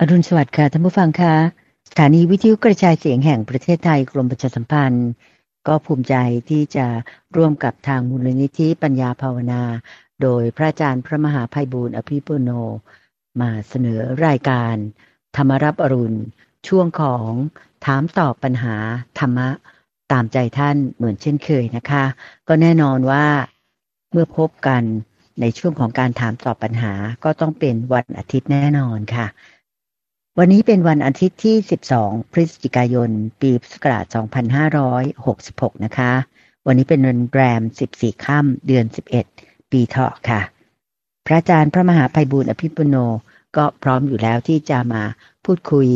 อรุณสวัสดิ์ค่ะท่านผู้ฟังค่ะสถานีวิทยุกระจายเสียงแห่งประเทศไทยกรมประชาสัมพันธ์ ก็ภูมิใจที่จะร่วมกับทางมูลนิธิปัญญาภาวนา โดยพระอาจารย์พระมหาภัยบูร์อภิปุโน มาเสนอรายการ ธรรมรับอรุณ ช่วงของถามตอบปัญหาธรรมะตามใจท่านเหมือนเช่นเคยนะคะ ก็แน่นอนว่าเมื่อพบกันในช่วงของการถามตอบปัญหาก็ต้องเป็นวันอาทิตย์แน่นอนค่ะ วันนี้เป็นวันอาทิตย์ที่ 12 พฤศจิกายน ปีพุทธศักราช 2566 นะคะ วันนี้เป็นวันแรม 14 ค่ำเดือน 11 ปีเถาะค่ะ พระอาจารย์พระมหาภัยบุญอภิปุโนก็พร้อมอยู่แล้วที่จะมาพูดคุย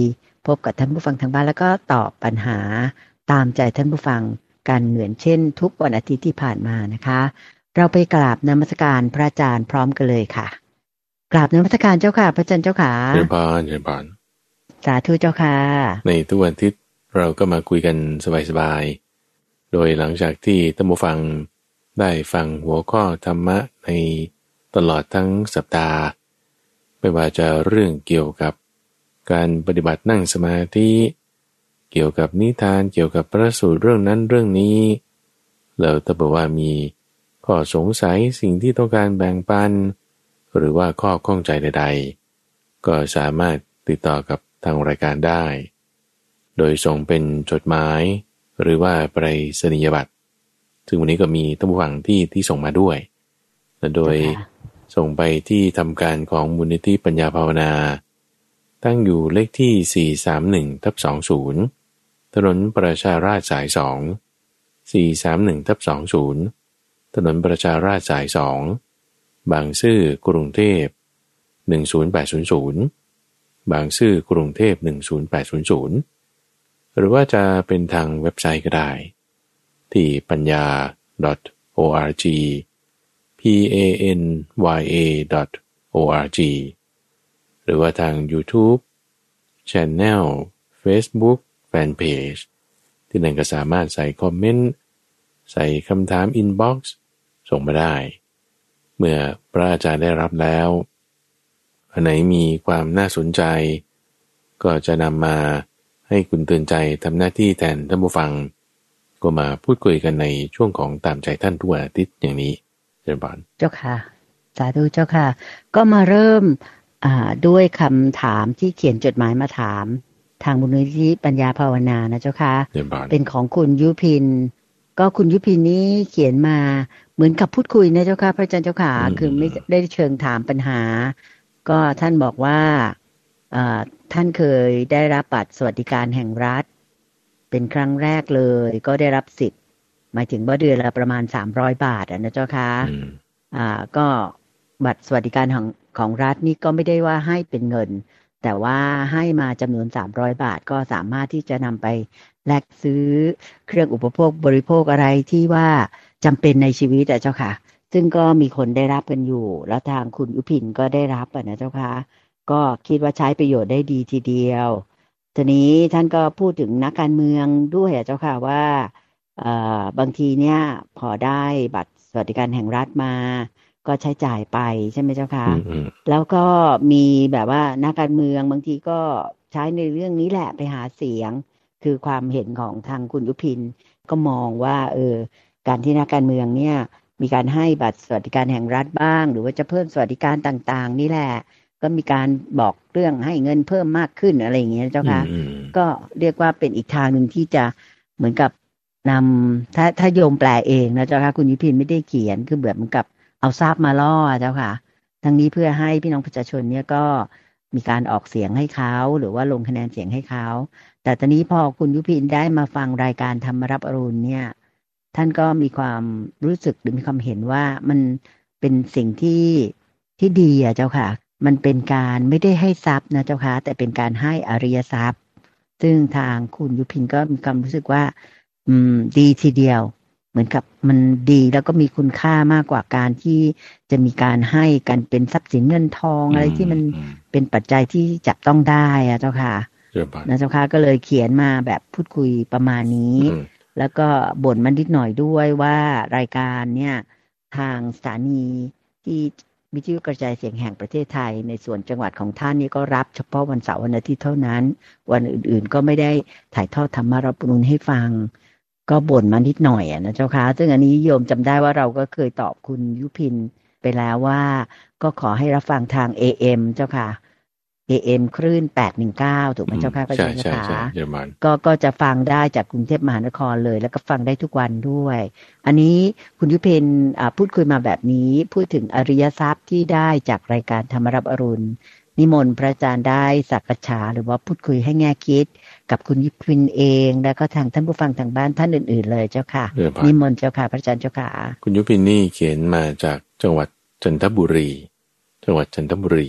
พบกับท่านผู้ฟังทางบ้านแล้วก็ตอบปัญหาตามใจท่านผู้ฟังกันเหมือนเช่น ทุกวันอาทิตย์ที่ผ่านมานะคะ เราไปกราบนมัสการพระอาจารย์พร้อมกันเลยค่ะ กราบนมัสการเจ้าค่ะ พระอาจารย์เจ้าค่ะเชิญพานเชิญพาน สาธุเจ้าค่ะ ในทุกวันทิตย์เราก็มาคุยกันสบายๆ โดยหลังจากที่ตั้มฟังได้ฟังหัวข้อธรรมะในตลอดทั้งสัปดาห์ ไม่ว่าจะเรื่องเกี่ยวกับการปฏิบัตินั่งสมาธิ เกี่ยวกับนิทานเกี่ยวกับพระสูตรเรื่องนั้นเรื่องนี้เราถ้าบอกว่ามีข้อสงสัยสิ่งที่ต้องการแบ่งปัน หรือว่าข้อข้องใจใด ๆ ก็สามารถติดต่อกับ ทางรายการได้ โดยส่งเป็นจดหมาย หรือว่าไปรษณียบัตรซึ่งวันนี้ก็มีตั้งฟังที่ที่ส่งมาด้วย โดยส่งไปที่ทำการของมูลนิธิปัญญาภาวนา ตั้งอยู่เลขที่ 431ทับ20 ถนนประชาราชสาย 2 431ทับ20 ถนนประชาราชสาย 2 บางซื่อกรุงเทพ10800 บางซื่อกรุงเทพ 10800 หรือว่าจะเป็นทางเว็บไซต์ก็ได้ ที่ปัญญา .org p a n y a .org หรือว่าทาง YouTube Channel Facebook Fanpage ที่นั่นก็สามารถใส่คอมเมนต์ ใส่คำถามอินบ็อกซ์ส่งมาได้ เมื่อพระอาจารย์ได้รับแล้ว อันไหนมีความน่าสนใจ ก็จะนำมาให้คุณเตือนใจทำหน้าที่แทนท่านผู้ฟัง ก็มาพูดคุยกันในช่วงของตามใจท่านทุกอาทิตย์อย่างนี้เชิญบานเจ้าค่ะสาธุเจ้าค่ะ ก็มาเริ่มด้วยคำถามที่เขียนจดหมายมาถาม ทางบุญนิธิปัญญาภาวนานะเจ้าค่ะเป็นของคุณยุพิน ก็คุณยุพินนี้เขียนมาเหมือนกับพูดคุยนะเจ้าค่ะพระอาจารย์เจ้าค่ะ คือไม่ได้เชิงถามปัญหา ก็ท่านบอกว่าท่านเคยได้รับบัตรสวัสดิการแห่งรัฐ เป็นครั้งแรกเลย ก็ได้รับสิทธิ์หมายถึงว่าเดือนละประมาณสามร้อยบาทนะเจ้าคะอ่า ก็บัตรสวัสดิการของของรัฐนี่ก็ไม่ได้ว่าให้เป็นเงิน แต่ว่าให้มาจำนวนสามร้อยบาทก็สามารถที่จะนำไปแลกซื้อเครื่องอุปโภคบริโภคอะไรที่ว่าจำเป็นในชีวิตอะเจ้าค่ะ ซึ่งก็มีคนได้รับกันอยู่ แล้วทางคุณยุพินก็ได้รับนะเจ้าค่ะก็คิดว่าใช้ประโยชน์ได้ดีทีเดียว ทีนี้ท่านก็พูดถึงนักการเมืองด้วยเจ้าค่ะว่าเอ่อบางทีเนี่ยพอได้บัตรสวัสดิการแห่งรัฐมา ก็ใช้จ่ายไปใช่ไหมเจ้าค่ะแล้วก็มีแบบว่านักการเมืองบางทีก็ใช้ในเรื่องนี้แหละไปหาเสียง คือความเห็นของทางคุณยุพินก็มองว่าเออการที่นักการเมืองเนี่ย มีการให้บัตรสวัสดิการแห่งรัฐบ้าง หรือว่าจะเพิ่มสวัสดิการต่าง ๆ นี่แหละ ก็มีการบอกเรื่องให้เงินเพิ่มมากขึ้นอะไรอย่างเงี้ยเจ้าค่ะก็เรียกว่าเป็นอีกทางหนึ่งที่จะเหมือนกับนำถ้าถ้าโยมแปลเองนะเจ้าค่ะคุณยุพินไม่ได้เขียนคือแบบเหมือนกับเอาทราบมาล่อเจ้าค่ะ ทั้งนี้เพื่อให้พี่น้องประชาชนเนี่ยก็มีการออกเสียงให้เขาหรือว่าลงคะแนนเสียงให้เขาแต่ตอนนี้พอคุณยุพินได้มาฟังรายการธรรมรับอรุณเนี่ย ท่านก็มีความรู้สึกหรือมีความเห็นว่ามันเป็นสิ่งที่ที่ดีอะเจ้าค่ะ มันเป็นการไม่ได้ให้ทรัพย์นะเจ้าค่ะ แต่เป็นการให้อริยทรัพย์ ซึ่งทางคุณยุพินก็มีความรู้สึกว่า อืม ดีทีเดียว เหมือนกับมันดีแล้วก็มีคุณค่ามากกว่าการที่จะมีการให้กันเป็นทรัพย์สินเงินทองอะไรที่มันเป็นปัจจัยที่จับต้องได้อะเจ้าค่ะนะเจ้าค่ะก็เลยเขียนมาแบบพูดคุยประมาณนี้ แล้วก็บ่นมันนิดหน่อยด้วยว่ารายการเนี่ยทางสถานีที่วิทยุกระจายเสียงแห่งประเทศไทย ในส่วนจังหวัดของท่านนี่ก็รับเฉพาะวันเสาร์วันอาทิตย์เท่านั้น วันอื่นๆก็ไม่ได้ถ่ายทอดธรรมารับรุนให้ฟัง ก็บ่นมานิดหน่อยนะเจ้าค่ะซึ่งอันนี้โยมจำได้ว่าเราก็เคยตอบคุณยุพินไปแล้วว่า ก็ขอให้รับฟังทาง AM เจ้าค่ะ AM คลื่น 819 ถูกไหมเจ้าค่ะพระอาจารย์คะก็ก็จะฟังได้จากกรุงเทพมหานครเลย แล้วก็ฟังได้ทุกวันด้วย อันนี้คุณยุเพนพูดคุยมาแบบนี้ พูดถึงอริยทรัพย์ที่ได้จากรายการธรรมรับอรุณ นิมนต์พระอาจารย์ได้สักษาหรือว่าพูดคุยให้แง่คิด กับคุณยุพินเอง แล้วก็ทางท่านผู้ฟังทางบ้านท่านอื่น ๆ เลยเจ้าค่ะ นิมนต์เจ้าค่ะ พระอาจารย์เจ้าค่ะ คุณยุพินนี่เขียนมาจากจังหวัดจันทบุรี จังหวัดจันทบุรี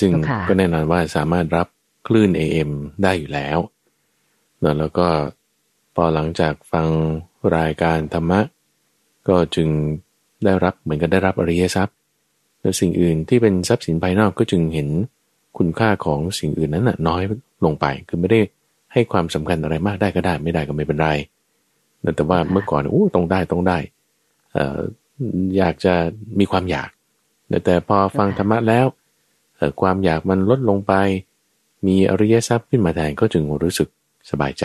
ซึ่งก็แน่นอนว่าสามารถรับคลื่น AM ได้อยู่แล้วแล้วก็พอหลังจากฟังรายการธรรมะ ก็จึงได้รับเหมือนกับได้รับอริยทรัพย์ และสิ่งอื่นที่เป็นทรัพย์สินภายนอกก็จึงเห็นคุณค่าของสิ่งอื่นนั้นน่ะน้อยลงไป คือไม่ได้ให้ความสำคัญอะไรมากได้ก็ได้ ไม่ได้ก็ไม่เป็นไรแต่ว่าเมื่อก่อนโอ้ต้องได้ต้องได้เอ่ออยากจะมีความอยาก แต่พอฟังธรรมะแล้ว ความอยากมันลดลงไป มีอริยทรัพย์ขึ้นมาแทนก็จึงรู้สึกสบายใจ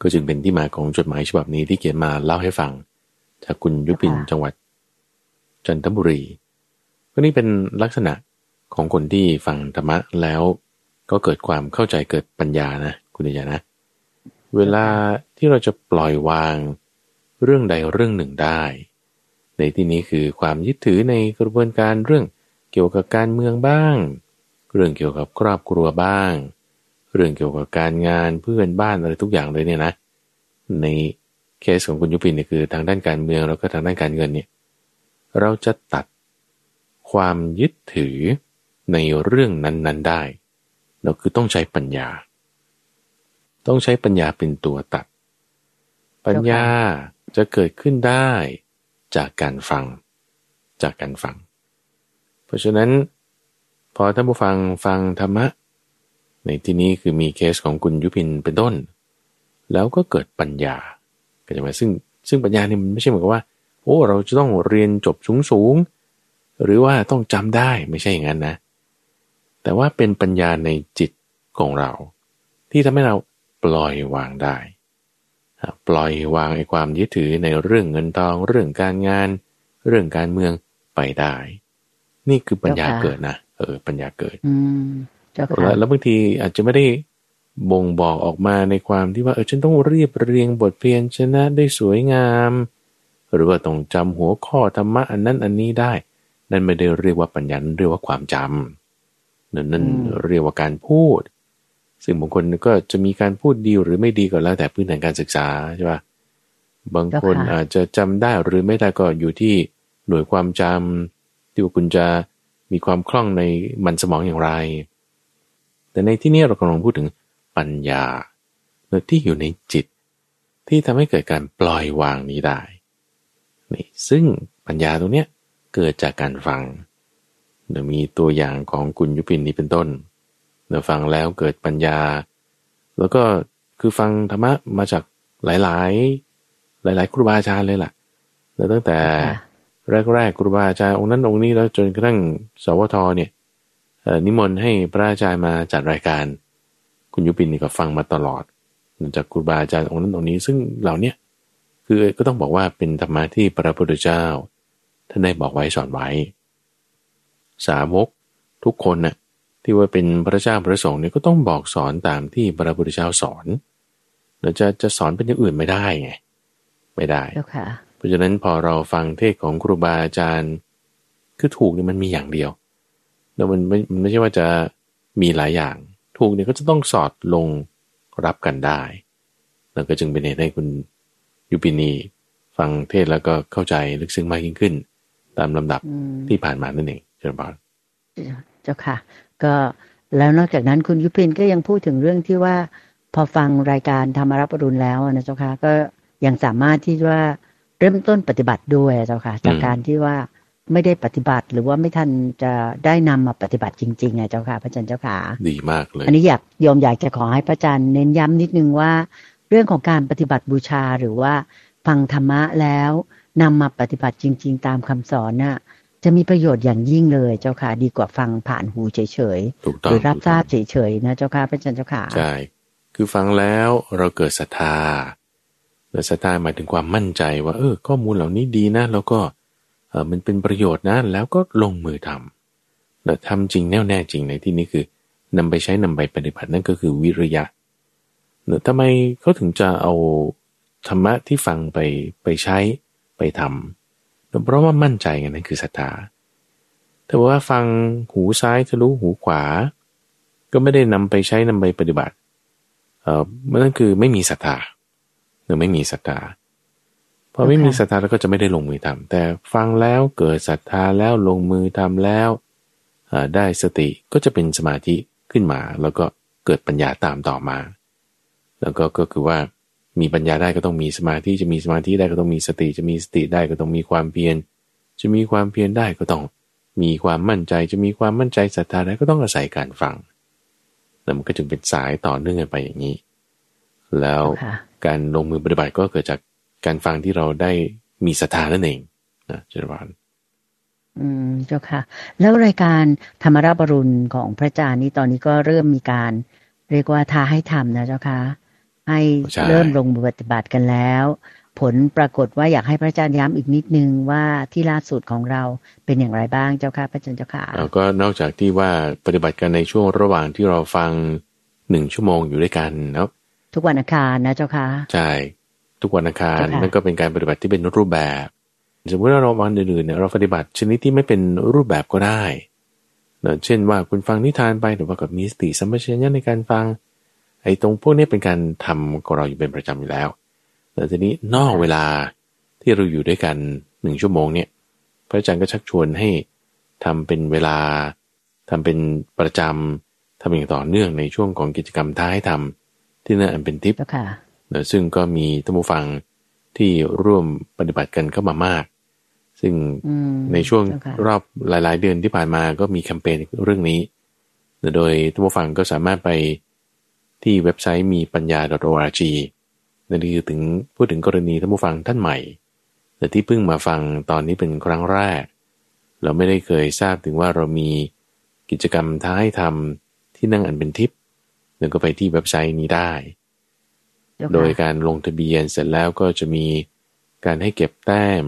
ก็จึงเป็นที่มาของจดหมายฉบับนี้ที่เขียนมาเล่าให้ฟัง จากคุณยุพินจังหวัด จันทบุรีก็นี่เป็นลักษณะของคนที่ฟังธรรมะแล้วก็เกิดความเข้าใจเกิดปัญญานะคุณยานะ เวลาที่เราจะปล่อยวางเรื่องใดเรื่องหนึ่งได้ ในที่นี้คือความยึดถือในกระบวนการเรื่อง เกี่ยวกับการเมืองบ้าง เรื่องเกี่ยวกับครอบครัวบ้าง เรื่องเกี่ยวกับการงานเพื่อนบ้านอะไรทุกอย่างเลยเนี่ยนะ ในเคสของคุณยุพินเนี่ยคือทางด้านการเมืองแล้วก็ทางด้านการเงินเนี่ยเราจะตัดความยึดถือในเรื่องนั้น ๆได้ เราคือต้องใช้ปัญญา ต้องใช้ปัญญาเป็นตัวตัด ปัญญาจะเกิดขึ้นได้จากการฟัง จากการฟัง ราะฉะนั้น พอท่านผู้ฟังฟังธรรมะ ในที่นี้คือมีเคสของคุณยุพินเป็นต้น แล้วก็เกิดปัญญาก็จะมาซึ่งซึ่งปัญญาเนี่ยมันไม่ใช่เหมือนกับว่า โอ้เราจะต้องเรียนจบสูงสูงหรือว่าต้องจำได้ไม่ใช่อย่างนั้นนะ แต่ว่าเป็นปัญญาในจิตของเรา ที่ทำให้เราปล่อยวางได้ ปล่อยวางไอ้ความยึดถือในเรื่องเงินทอง เรื่องการงาน เรื่องการเมืองไปได้ นี่คือปัญญาเกิดนะเออ ปัญญาเกิด อืมแล้วแล้วบางทีอาจจะไม่ได้บ่งบอกออกมาในความที่ว่าเออฉันต้องเรียบเรียงบทเพียนชนะได้สวยงาม หรือว่าต้องจำหัวข้อธรรมะอันนั้นอันนี้ได้ นั่นไม่ได้เรียกว่าปัญญาเรียกว่าความจำนั่นนั่นเรียกว่าการพูด ซึ่งบางคนก็จะมีการพูดดีหรือไม่ดีก็แล้วแต่พื้นฐานการศึกษาใช่ปะบางคนอาจจะจำได้หรือไม่ได้ก็อยู่ที่หน่วยความจำ ที่ว่าคุณจะมีความคล่องในมันสมองอย่างไร แต่ในที่นี้เรากำลังพูดถึงปัญญาที่อยู่ในจิต ที่ทำให้เกิดการปล่อยวางนี้ได้นี่ซึ่งปัญญาตรงเนี้ยเกิดจากการฟังเดี๋ยวมีตัวอย่างของคุณยุพินนี้เป็นต้นเดี๋ยวฟังแล้วเกิดปัญญา แล้วก็คือฟังธรรมะมาจากหลาย ๆ หลาย ๆ ครูบาอาจารย์เลยล่ะ แล้วตั้งแต่ แรกๆครูบาอาจารย์องค์นั้นองค์นี้แล้วจนกระทั่งสวทเนี่ยนิมนต์ให้พระอาจารย์มาจัดรายการ คุณยุปินนี่ก็ฟังมาตลอดจากครูบาอาจารย์องค์นั้นองค์นี้ ซึ่งเหล่านี้คือก็ต้องบอกว่าเป็นธรรมะที่พระพุทธเจ้าท่านได้บอกไว้สอนไว้ สาวกทุกคนน่ะที่ว่าเป็นพระเจ้าพระสงฆ์เนี่ยก็ต้องบอกสอนตามที่พระพุทธเจ้าสอนเราจะจะสอนเป็นอย่างอื่นไม่ได้ไง ไม่ได้ ราะฉะนั้นพอเราฟังเทศของครูบาอาจารย์ คือถูกเนี่ยมันมีอย่างเดียว แล้วมันไม่มันไม่ใช่ว่าจะมีหลายอย่าง ถูกเนี่ยก็จะต้องสอดลงรับกันได้ แล้วก็จึงเป็นเหตุให้คุณยุปินีฟังเทศแล้วก็เข้าใจลึกซึ้งมากยิ่งขึ้น ตามลำดับที่ผ่านมานั่นเองเจ้าบอลเจ้าค่ะ ก็แล้วนอกจากนั้นคุณยุพินก็ยังพูดถึงเรื่องที่ว่า พอฟังรายการธรรมรับรุณแล้วนะเจ้าค่ะก็ยังสามารถที่ว่า เริ่มต้นปฏิบัติด้วยเจ้าค่ะ จากการที่ว่าไม่ได้ปฏิบัติหรือว่าไม่ทันจะได้นำมาปฏิบัติจริงๆไงเจ้าค่ะ พระอาจารย์เจ้าค่ะ ดีมากเลย อันนี้อยากโยมอยากจะขอให้พระอาจารย์เน้นย้ำนิดนึงว่า เรื่องของการปฏิบัติบูชาหรือว่าฟังธรรมะแล้วนำมาปฏิบัติจริง ๆ ตามคำสอนน่ะจะมีประโยชน์อย่างยิ่งเลยเจ้าค่ะ ดีกว่าฟังผ่านหูเฉยๆหรือรับทราบเฉยๆนะเจ้าค่ะพระอาจารย์เจ้าค่ะใช่คือฟังแล้วเราเกิดศรัทธา ศรัทธาหมายถึงความมั่นใจว่า เออ ข้อมูลเหล่านี้ดีนะ แล้วก็เออมันเป็นประโยชน์นะ แล้วก็ลงมือทำแต่ทำจริงแน่วแน่จริงในที่นี้คือนำไปใช้นำไปปฏิบัตินั่นก็คือวิริยะเนอะทำไมเขาถึงจะเอาธรรมะที่ฟังไปไปใช้ไปทำเพราะว่ามั่นใจไงนั่นคือศรัทธาแต่ว่าฟังหูซ้ายทะลุหูขวา ก็ไม่ได้นำไปใช้นำไปปฏิบัติ เอ่อนั่นคือไม่มีศรัทธา รือไม่มีศรัทธาพอไม่มีศรัทธาแล้วก็จะไม่ได้ลงมือทำแต่ฟังแล้วเกิดศรัทธาแล้วลงมือทำแล้วได้สติก็จะเป็นสมาธิขึ้นมา แล้วก็เกิดปัญญาตามต่อมา แล้วก็ก็คือว่ามีปัญญาได้ก็ต้องมีสมาธิจะมีสมาธิได้ก็ต้องมีสติ จะมีสติได้ก็ต้องมีความเพียรจะมีความเพียรได้ก็ต้อง มีความมั่นใจจะมีความมั่นใจศรัทธาได้ก็ต้องอาศัยการฟังแล้วมันก็จึงเป็นสายต่อเนื่องกันไปอย่างนี้ แล้วการลงมือปฏิบัติก็เกิดจากการฟังที่เราได้มีศรัทธานั่นเองนะเจริญพรอืมเจ้าค่ะ แล้วรายการธรรมราบรุณของพระอาจารย์นี้ตอนนี้ก็เริ่มมีการ เรียกว่าท้าให้ทำนะเจ้าค่ะ ให้เริ่มลงมือปฏิบัติกันแล้ว ผลปรากฏว่าอยากให้พระอาจารย์ย้ำอีกนิดนึงว่าที่ล่าสุดของเราเป็นอย่างไรบ้างเจ้าค่ะพระอาจารย์เจ้าค่ะเราก็นอกจากที่ว่าปฏิบัติกันในช่วงระหว่างที่เราฟังหนึ่งชั่วโมงอยู่ด้วยกันเนาะ ทุกวันอังคารนะเจ้าค่ะใช่ทุกวันอังคารนั่นก็เป็นการปฏิบัติที่เป็นรูปแบบสมมติว่าเราวันอื่นๆเนี่ยเราปฏิบัติชนิดที่ไม่เป็นรูปแบบก็ได้เนาะเช่นว่าคุณฟังนิทานไปหรือว่ากับมีสติสัมปชัญญะในการฟัง ไอ้ตรงพวกนี้เป็นการทำของเราอยู่เป็นประจำอยู่แล้วแต่ทีนี้นอกเวลาที่เราอยู่ด้วยกันหนึ่งชั่วโมงเนี่ย พระอาจารย์ก็ชักชวนให้ทำเป็นเวลาทำเป็นประจำทำอย่างต่อเนื่องในช่วงของกิจกรรมท้ายทำ ที่นั่นอันเป็นทิพย์ซึ่งก็มีท่านผู้ฟังที่ร่วมปฏิบัติกันเข้ามามาก ซึ่งในช่วงรอบหลาย ๆ เดือนที่ผ่านมาก็มีแคมเปญเรื่องนี้ โดยท่านผู้ฟังก็สามารถไปที่เว็บไซต์มีปัญญา .org นั่นคือถึงพูดถึงกรณีท่านผู้ฟังท่านใหม่ แต่ที่เพิ่งมาฟังตอนนี้เป็นครั้งแรก เราไม่ได้เคยทราบถึงว่าเรามีกิจกรรมท้ายทำที่นั่งอันเป็นทิปเราก็ไปที่เว็บไซต์นี้ได้ โดยการลงทะเบียนเสร็จแล้วก็จะมีการให้เก็บแต้ม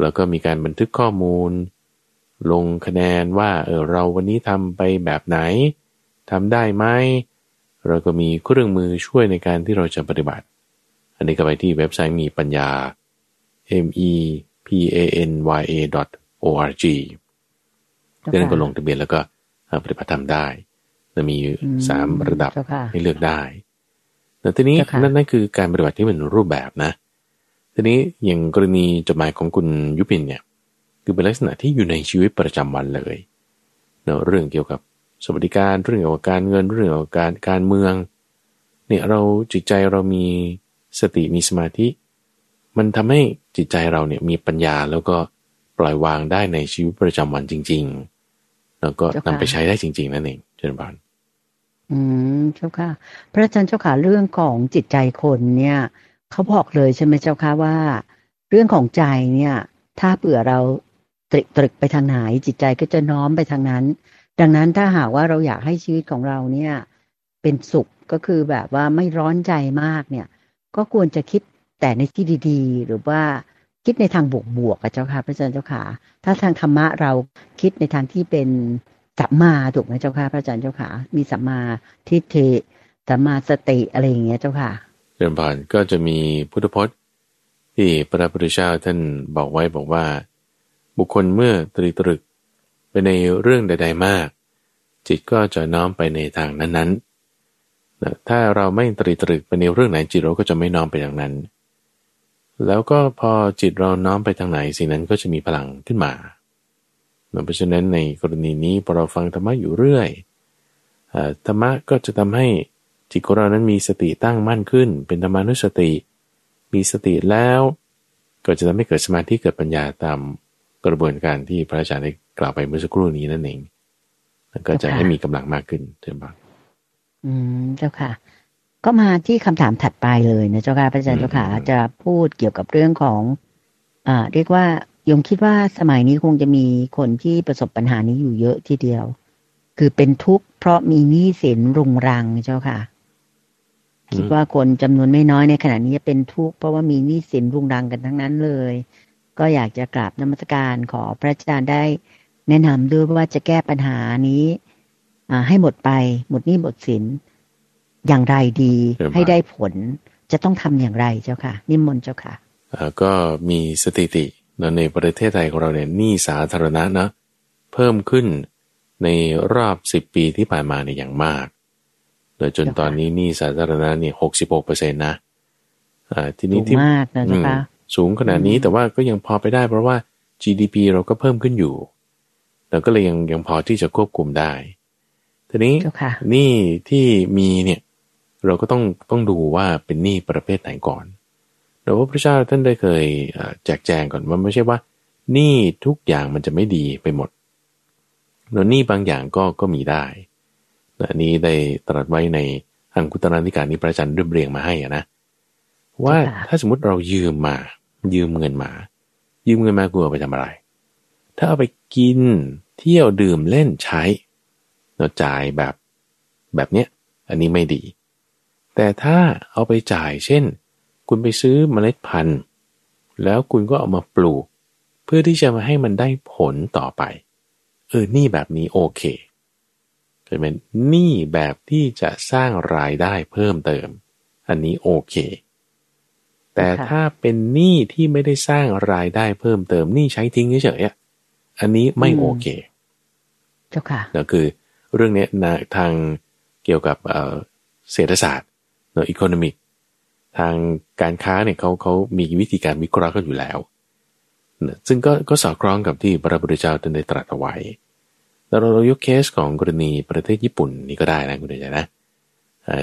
แล้วก็มีการบันทึกข้อมูล ลงคะแนนว่าเออเราวันนี้ทำไปแบบไหนทำได้ไหมเราก็มีเครื่องมือช่วยในการที่เราจะปฏิบัติ อันนี้ก็ไปที่เว็บไซต์มีปัญญา m e p a n y a o r g เรื่องก็ลงทะเบียนแล้วก็ปฏิบัติทำได้จะ มีสามระดับให้เลือกได้ แต่ทีนี้นั่นนั่นคือการปฏิบัติที่เป็นรูปแบบนะ ทีนี้อย่างกรณีจดหมายของคุณยุพินเนี่ย คือเป็นลักษณะที่อยู่ในชีวิตประจำวันเลยเนาะเรื่องเกี่ยวกับสวัสดิการเรื่องเกี่ยวกับการเงินเรื่องเกี่ยวกับการการเมือง เนี่ยเราจิตใจเรามีสติมีสมาธิ มันทำให้จิตใจเราเนี่ยมีปัญญาแล้วก็ปล่อยวางได้ในชีวิตประจำวันจริง ๆ แล้วก็นำไปใช้ได้จริง ๆ นั่นเองเช่นบาน อืมเจ้าค่ะ พระอาจารย์เจ้าค่ะเรื่องของจิตใจคนเนี่ยเขาบอกเลยใช่ไหมเจ้าค่ะว่า เรื่องของใจเนี่ย ถ้าเผื่อเราตรึกตรึกไปทางไหนจิตใจก็จะน้อมไปทางนั้น ดังนั้นถ้าหากว่าเราอยากให้ชีวิตของเราเนี่ย เป็นสุขก็คือแบบว่าไม่ร้อนใจมากเนี่ย ก็ควรจะคิดแต่ในที่ดีๆ หรือว่าคิดในทางบวกๆกับเจ้าค่ะพระอาจารย์เจ้าค่ะ ถ้าทางธรรมะเราคิดในทางที่เป็น สัมมาถูกไหมเจ้าค่ะพระอาจารย์เจ้าค่ะ มีสัมมาทิฏฐิสัมมาสติอะไรอย่างเงี้ยเจ้าค่ะเรื่องผ่านก็จะมีพุทธพจน์ ที่พระพุทธเจ้าท่านบอกไว้บอกว่า บุคคลเมื่อตรีตรึกไปในเรื่องใด ๆมาก จิตก็จะน้อมไปในทางนั้นๆ ถ้าเราไม่ตรีตรึกไปในเรื่องไหนจิตเราก็จะไม่น้อมไปอย่างนั้น แล้วก็พอจิตเราน้อมไปทางไหนสิ่งนั้นก็จะมีพลังขึ้นมา เพราะฉะนั้นในกรณีนี้พอเราฟังธรรมะอยู่เรื่อยธรรมะก็จะทำให้จิตของเรานั้นมีสติตั้งมั่นขึ้น เป็นธรรมานุสติ มีสติแล้ว ก็จะทำให้เกิดสมาธิเกิดปัญญาตามกระบวนการที่พระอาจารย์ได้กล่าวไปเมื่อสักครู่นี้นั่นเองก็จะให้มีกำลังมากขึ้นเช่นบ้างอืมเจ้าค่ะ ก็มาที่คำถามถัดไปเลยนะเจ้าค่ะพระอาจารย์เจ้าค่ะจะพูดเกี่ยวกับเรื่องของอ่าเรียกว่า ยมคิดว่าสมัยนี้คงจะมีคนที่ประสบปัญหานี้อยู่เยอะทีเดียว คือเป็นทุกข์เพราะมีหนี้สินรุงรังเจ้าค่ะ คิดว่าคนจำนวนไม่น้อยในขณะนี้เป็นทุกข์เพราะว่ามีหนี้สินรุงรังกันทั้งนั้นเลย ก็อยากจะกราบนมัสการขอพระอาจารย์ได้แนะนำด้วยว่าจะแก้ปัญหานี้ให้หมดไป หมดหนี้หมดสินอย่างไรดีให้ได้ผลจะต้องทำอย่างไรเจ้าค่ะ นิมนต์เจ้าค่ะก็มีสถิติ ในประเทศไทยของเราเนี่ยหนี้สาธารณะนะเพิ่มขึ้นในรอบสิบปีที่ผ่านมาเนี่ยอย่างมาก โดยจนตอนนี้หนี้สาธารณะเนี่ยหกสิบหกเปอร์เซ็นต์นะอ่าทีนี้ที่มากนะจ๊ะสูงขนาดนี้แต่ว่าก็ยังพอไปได้เพราะว่า GDP เราก็เพิ่มขึ้นอยู่เราก็เลยยังยังพอที่จะควบคุมได้ ทีนี้นี่ที่มีเนี่ย เราก็ต้องต้องดูว่าเป็นหนี้ประเภทไหนก่อน แต่ว่าพระเจ้าท่านได้เคยแจกแจงก่อนว่าไม่ใช่ว่านี้ทุกอย่างมันจะไม่ดีไปหมดแหนี้บางอย่างก็ก็มีได้อันนี้ได้ตรัสไว้ในอังคุตรนิการนี้พระอาจารย์เรียบเรียงมาให้อนะว่าถ้าสมมติเรายืมมา ยืมเงินมา ยืมเงินมากูเอาไปทำอะไร ถ้าเอาไปกินเที่ยวดื่มเล่นใช้เราจ่ายแบบแบบเนี้ยอันนี้ไม่ดี แต่ถ้าเอาไปจ่ายเช่น คุณไปซื้อเมล็ดพันธุ์ แล้วคุณก็เอามาปลูก เพื่อที่จะมาให้มันได้ผลต่อไป เออ นี่แบบนี้โอเคเกิดเป็นนี่แบบที่จะสร้างรายได้เพิ่มเติม อันนี้โอเค แต่ถ้าเป็นหนี้ที่ไม่ได้สร้างรายได้เพิ่มเติมหนี้ใช้ทิ้งเฉยๆอันนี้ไม่โอเค เจ้าค่ะก็คือเรื่องนี้นะทางเกี่ยวกับเศรษฐศาสตร์เนาะอีโคโนมิก ทางการค้าเนี่ยเขาเขามีวิธีการวิเคราะห์กันอยู่แล้วซึ่งก็ก็สอดคล้องกับที่พระพุทธเจ้าท่านได้ตรัสเอาไว้แล้วเรายกเคสของกรณีประเทศญี่ปุ่นนี่ก็ได้นะคุณเดชนะ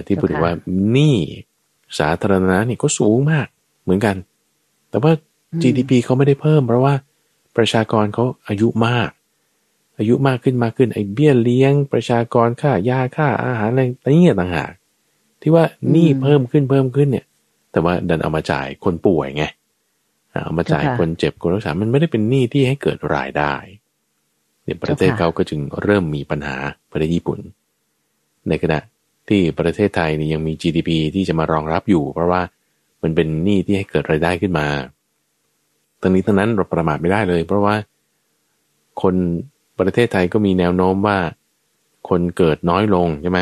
ที่พูดถึงว่านี่สาธารณะนี่ก็สูงมากเหมือนกัน แต่ว่า GDP เขาไม่ได้เพิ่ม เพราะว่าประชากรเขาอายุมาก อายุมากขึ้นมากขึ้นไอ้เบี้ยเลี้ยง ประชากรค่ายาค่าอาหารอะไรนี่ต่างหากที่ว่านี่เพิ่มขึ้นเพิ่มขึ้นเนี่ย แต่ว่าดันเอามาจ่ายคนป่วยไงเอามาจ่ายคนเจ็บคนรักษา มันไม่ได้เป็นหนี้ที่ให้เกิดรายได้เนี่ยประเทศเขาก็จึงเริ่มมีปัญหาประเทศญี่ปุ่น ในขณะที่ประเทศไทยนี่ยังมี GDP ที่จะมารองรับอยู่ เพราะว่ามันเป็นหนี้ที่ให้เกิดรายได้ขึ้นมาตอนนี้ทั้งนั้นเราประมาทไม่ได้เลย เพราะว่าคนประเทศไทยก็มีแนวโน้มว่า คนเกิดน้อยลงใช่ไหม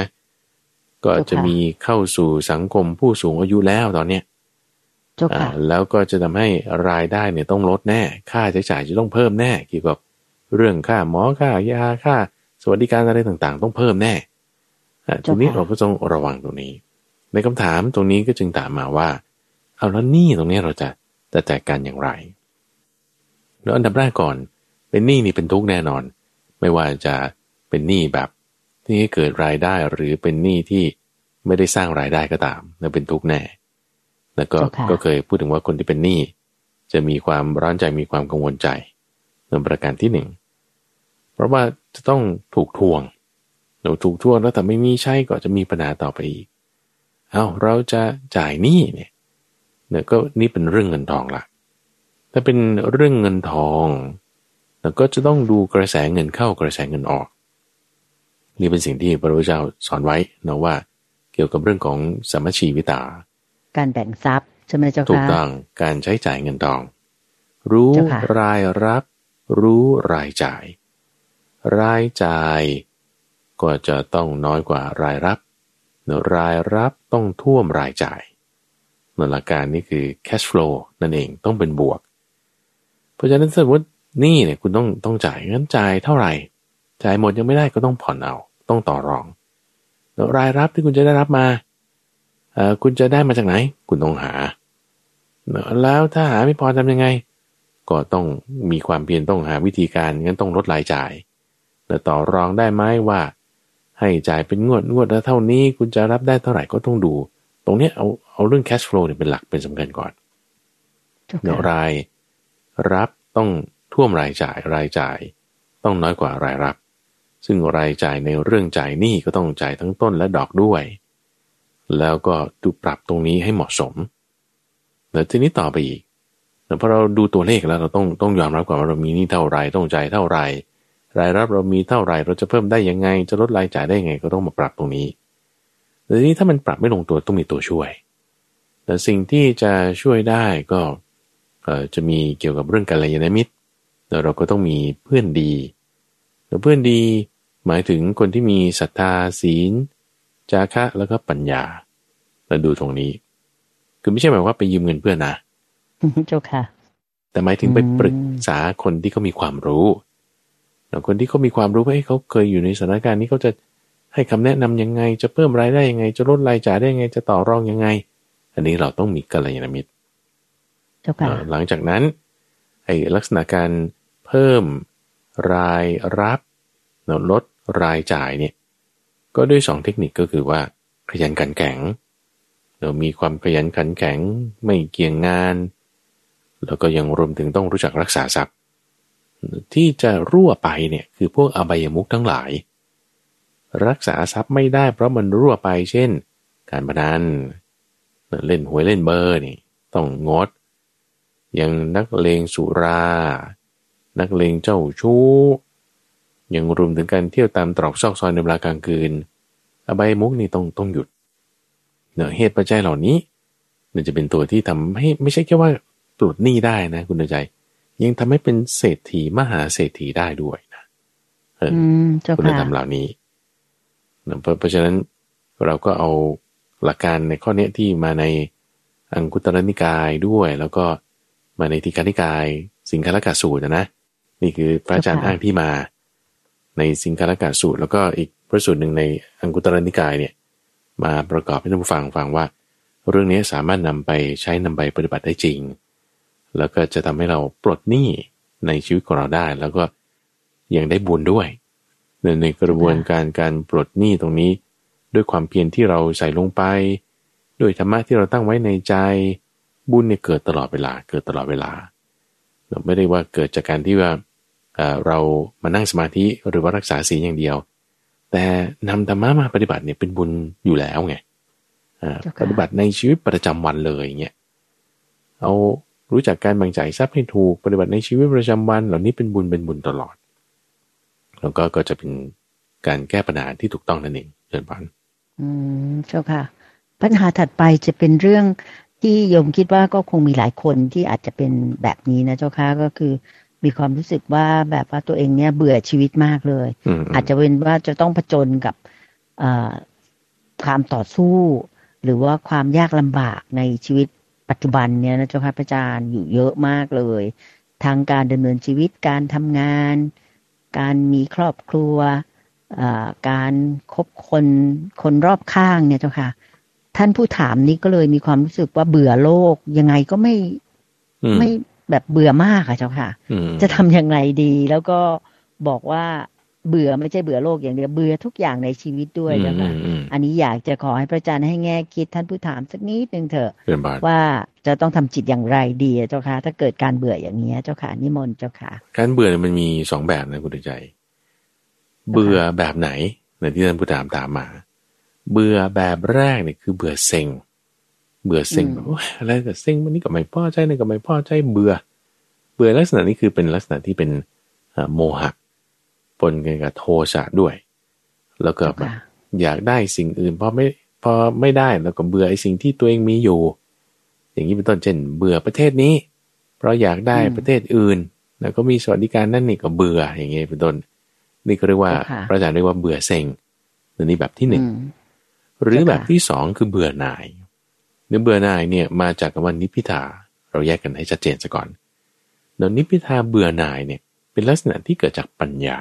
ก็จะมีเข้าสู่สังคมผู้สูงอายุแล้วตอนเนี้ยแล้วก็จะทำให้รายได้เนี่ยต้องลดแน่ ค่าใช้จ่ายจะต้องเพิ่มแน่เกี่ยวกับเรื่องค่าหมอค่ายาค่า สวัสดิการอะไรต่างๆ ต้องเพิ่มแน่ตรงนี้เราก็ต้องระวังตรงนี้ ในคำถามตรงนี้ก็จึงถามมาว่า เอาแล้วนี่ตรงนี้เราจะจะจัดการอย่างไรแล้วอันดับแรกก่อน เป็นหนี้นี่เป็นทุกแน่นอน ไม่ว่าจะเป็นหนี้แบบ ที่ให้เกิดรายได้หรือเป็นหนี้ที่ไม่ได้สร้างรายได้ก็ตามนั่นเป็นทุกข์แน่ แล้วก็ก็เคยพูดถึงว่าคนที่เป็นหนี้จะมีความร้อนใจมีความกังวลใจในประการที่หนึ่งเพราะว่าจะต้องถูกทวงเราถูกทวงแล้วแต่ไม่มีใช้ก็จะมีปัญหาต่อไปอีกเอาเราจะจ่ายหนี้เนี่ยเนี่ยก็นี่เป็นเรื่องเงินทองละถ้าเป็นเรื่องเงินทองเราก็จะต้องดูกระแสเงินเข้ากระแสเงินออก นี่เป็นสิ่งที่พระพุทธเจ้าสอนไว้นะว่า เกี่ยวกับเรื่องของสมชีวิตา การแบ่งทรัพย์ใช่ไหมเจ้าค่ะถูกต้องการใช้จ่ายเงินทอง รู้รายรับ รู้รายจ่าย รายจ่าย ก็จะต้องน้อยกว่ารายรับรายรับต้องท่วมรายจ่ายนหลักการนี่คือ cash flow นั่นเองต้องเป็นบวก เพราะฉะนั้นสมมตินี่เนี่ยคุณต้องต้องจ่ายงั้นจ่ายเท่าไหร่ จ่ายหมดยังไม่ได้ก็ต้องผ่อนเอา ต้องต่อรอง รายรับที่คุณจะได้รับมาเออคุณจะได้มาจากไหน คุณต้องหา แล้วถ้าหาไม่พอทำยังไง ก็ต้องมีความเพียรต้องหาวิธีการงั้นต้องลดรายจ่าย แล้วต่อรองได้ไหมว่า ให้จ่ายเป็นงวดงวดแล้วเท่านี้ คุณจะรับได้เท่าไหร่ก็ต้องดู ตรงนี้เอาเอาเรื่อง cash flow เนี่ยเป็นหลักเป็นสำคัญก่อนเดี๋ยวรายรับต้องท่วมรายจ่ายรายจ่าย ต้องน้อยกว่ารายรับ ซึ่งรายจ่ายในเรื่องจ่ายหนี้ก็ต้องจ่ายทั้งต้นและดอกด้วย แล้วก็ดูปรับตรงนี้ให้เหมาะสมแล้วทีนี้ต่อไปอีกแต่พอเราดูตัวเลขแล้วเราต้องต้องยอมรับก่อนว่าเรามีหนี่เท่าไรต้องจ่ายเท่าไรรายรับเรามีเท่าไรเราจะเพิ่มได้ยังไง จะลดรายจ่ายได้ยังไงก็ต้องมาปรับตรงนี้แต่ทีนี้ถ้ามันปรับไม่ลงตัวต้องมีตัวช่วย แต่สิ่งที่จะช่วยได้ก็จะมีเกี่ยวกับเรื่องการยานมิตรแล้วเราก็ต้องมีเพื่อนดี แล้วเพื่อนดีหมายถึงคนที่มีศรัทธาศีล จาคะแล้วก็ปัญญาเราดูตรงนี้ คือไม่ใช่หมายว่าไปยืมเงินเพื่อนนะเจ้าค่ะ แต่หมายถึงไปปรึกษาคนที่เขามีความรู้แล้วคนที่เขามีความรู้ว่าเขาเคยอยู่ในสถานการณ์นี้เขาจะให้คำแนะนํำยังไง จะเพิ่มรายได้ยังไง จะลดรายจ่ายได้ยังไง จะต่อรองยังไง อันนี้เราต้องมีกัลยาณมิตรหลังจากนั้นไอ้ลักษณะการเพิ่ม รายรับลดรายจ่ายเนี่ยก็ด้วยสองเทคนิคก็คือว่า ขยันขันแข็งเรามีความขยันขันแข็งไม่เกี่ยงงาน แล้วก็ยังรวมถึงต้องรู้จักรักษาทรัพย์ ที่จะรั่วไปเนี่ยคือพวกอบายมุกทั้งหลาย รักษาทรัพย์ไม่ได้เพราะมันรั่วไปเช่น การพนันเล่นหวยเล่นเบอร์นี่ต้องงด ยังนักเลงสุรา นักเลงเจ้าชู้ ยังรวมถึงการเที่ยวตามตรอกซอกซอยในเวลากลางคืน อบายมุกนี่ต้องต้องหยุดเนื่อเหตุปัจจัยเหล่านี้เนี่ยจะเป็นตัวที่ทำให้ไม่ใช่แค่ว่าปลดหนี้ได้นะ คุณใจ ยังทำให้เป็นเศรษฐีมหาเศรษฐีได้ด้วยนะเออคุณธรรมเหล่านี้เพราะเพราะฉะนั้นเราก็เอาหลักการในข้อนี้ที่มาในอังคุตรนิกายด้วย แล้วก็มาในทีฆานิกาย สิงคลกาสูตรนะนะ นี่คือพระอาจารย์อ้างที่มา ในสิงคลกาสูตร แล้วก็อีกพระสูตรหนึ่งในอังคุตรนิกายเนี่ย มาประกอบให้ท่านผู้ฟังฟังว่า เรื่องนี้สามารถนำไปใช้นำไปปฏิบัติได้จริง แล้วก็จะทำให้เราปลดหนี้ในชีวิตของเราได้ แล้วก็ยังได้บุญด้วยในกระบวนการการปลดหนี้ตรงนี้ ด้วยความเพียรที่เราใส่ลงไป ด้วยธรรมะที่เราตั้งไว้ในใจบุญเนี่ยเกิดตลอดเวลาเกิดตลอดเวลา เราไม่ได้ว่าเกิดจากการที่ว่า เรามานั่งสมาธิหรือว่ารักษาศีลอย่างเดียว แต่นำธรรมะมาปฏิบัติเนี่ยเป็นบุญอยู่แล้วไงปฏิบัติในชีวิตประจำวันเลยเงี้ยเอารู้จักการแบ่งจ่ายทรัพย์ให้ถูกปฏิบัติในชีวิตประจำวัน เหล่านี้เป็นบุญเป็นบุญตลอด แล้วก็ก็จะเป็นการแก้ปัญหาที่ถูกต้องนั่นเองเชิญพันอืมเจ้าค่ะ ปัญหาถัดไปจะเป็นเรื่องที่โยมคิดว่าก็คงมีหลายคนที่อาจจะเป็นแบบนี้นะเจ้าค่ะก็คือ มีความรู้สึกว่าแบบว่าตัวเองเนี่ยเบื่อชีวิตมากเลย อาจจะเป็นว่าจะต้องผจญกับความต่อสู้ หรือว่าความยากลำบากในชีวิตปัจจุบันเนี่ยนะเจ้าค่ะพระอาจารย์อยู่เยอะมากเลย ทางการดำเนินชีวิตการทำงาน การมีครอบครัวการคบคนคนรอบข้างเนี่ยเจ้าค่ะ ท่านผู้ถามนี้ก็เลยมีความรู้สึกว่าเบื่อโลกยังไงก็ไม่ไม่ แบบเบื่อมากอะเจ้าค่ะ จะทำยังไงดี แล้วก็บอกว่าเบื่อไม่ใช่เบื่อโลกอย่างเดียวเบื่อทุกอย่างในชีวิตด้วยเจ้าค่ะอันนี้อยากจะขอให้พระอาจารย์ให้แง่คิดท่านผู้ถามสักนิดนึงเถอะว่าจะต้องทำจิตอย่างไรดีเจ้าค่ะ ถ้าเกิดการเบื่ออย่างนี้เจ้าค่ะนิมนต์เจ้าค่ะ การเบื่อมันมีสองแบบนะคุณใจ เบื่อแบบไหนในที่ท่านผู้ถามถามมา เบื่อแบบแรกเนี่ยคือเบื่อเซ็ง เบื่อเซ็งแบบอะไรแต่เซ็งมันนี่ก็ไม่พอใจนี่ก็ไม่พอใจเบื่อ เบื่อลักษณะนี้คือเป็นลักษณะที่เป็นโมหะปนกันกับโทสะด้วย แล้วก็แบบอยากได้สิ่งอื่นพอไม่พอไม่ได้แล้วก็เบื่อไอ้สิ่งที่ตัวเองมีอยู่ อย่างนี้เป็นต้นเช่น เบื่อประเทศนี้ เพราะอยากได้ประเทศอื่น แล้วก็มีสวัสดิการนั่นนี่ก็เบื่ออย่างเงี้เป็นต้นนี่ก็เรียกว่าพระอาจารย์เรียกว่าเบื่อเซ็งนี่แบบที่หนึ่งหรือแบบที่สองคือเบื่อหน่าย เนื้อเบื่อหน่ายเนี่ยมาจากคำว่านิพิทาเราแยกกันให้ชัดเจนซะก่อนเดี๋ยวนิพิทาเบื่อหน่ายเนี่ยเป็นลักษณะที่เกิดจากปัญญา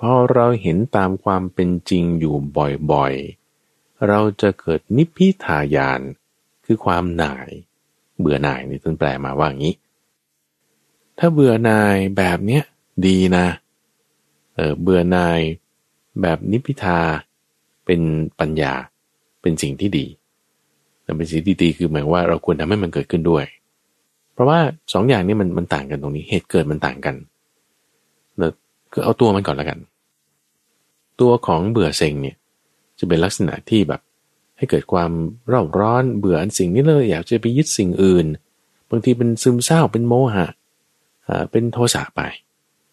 พอเราเห็นตามความเป็นจริงอยู่บ่อยๆ เราจะเกิดนิพิทายาน คือความหน่าย เบื่อหน่ายนี่ต้นแปลมาว่างี้ ถ้าเบื่อหน่ายแบบเนี้ยดีนะเออเบื่อหน่ายแบบนิพิทาเป็นปัญญาเป็นสิ่งที่ดี แต่เป็นสิ่งที่ดีคือหมายว่าเราควรทำให้มันเกิดขึ้นด้วย เพราะว่าสองอย่างนี้มันมันต่างกันตรงนี้ เหตุเกิดมันต่างกันเนอะคือเอาตัวมันก่อนแล้วกัน ตัวของเบื่อเซ็งเนี่ย จะเป็นลักษณะที่แบบ ให้เกิดความร้อนร้อนเบื่ออันสิ่งนี้เลยอยากจะไปยึดสิ่งอื่นพบางทีเป็นซึมเศร้าเป็นโมหะเป็นโทสะไป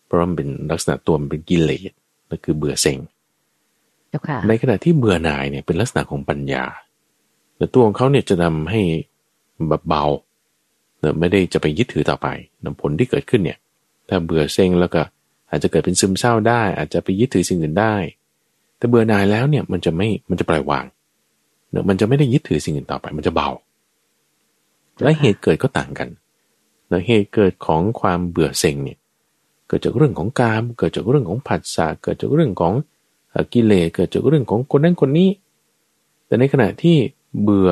เพราะมันเป็นลักษณะตัวมันเป็นกิเลสนั่นคือเบื่อเซ็งในขณะที่เบื่อหน่ายเนี่ยเป็นลักษณะของปัญญา แต่ตัวของเขาเนี่ยจะทาให้แบบเบาเนี่ยไม่ได้จะไปยึดถือต่อไปผลที่เกิดขึ้นเนี่ย ถ้าเบื่อเซ็งแล้วก็อาจจะเกิดเป็นซึมเศร้าได้ อาจจะไปยึดถือสิ่งอื่นได้ แต่เบื่อหน่ายแล้วเนี่ยมันจะไม่มันจะปล่อยวางเน่ยมันจะไม่ได้ยึดถือสิ่งอื่นต่อไป มันจะเบา และเหตุเกิดก็ต่างกันเน่ยเหตุเกิดของความเบื่อเซ็งเนี่ยเกิดจากเรื่องของกาม เกิดจากเรื่องของผัสสะเกิดจากเรื่องของกิเลสเกิดจากเรื่องของคนนั้นคนนี้ แต่ในขณะที่ เบื่อ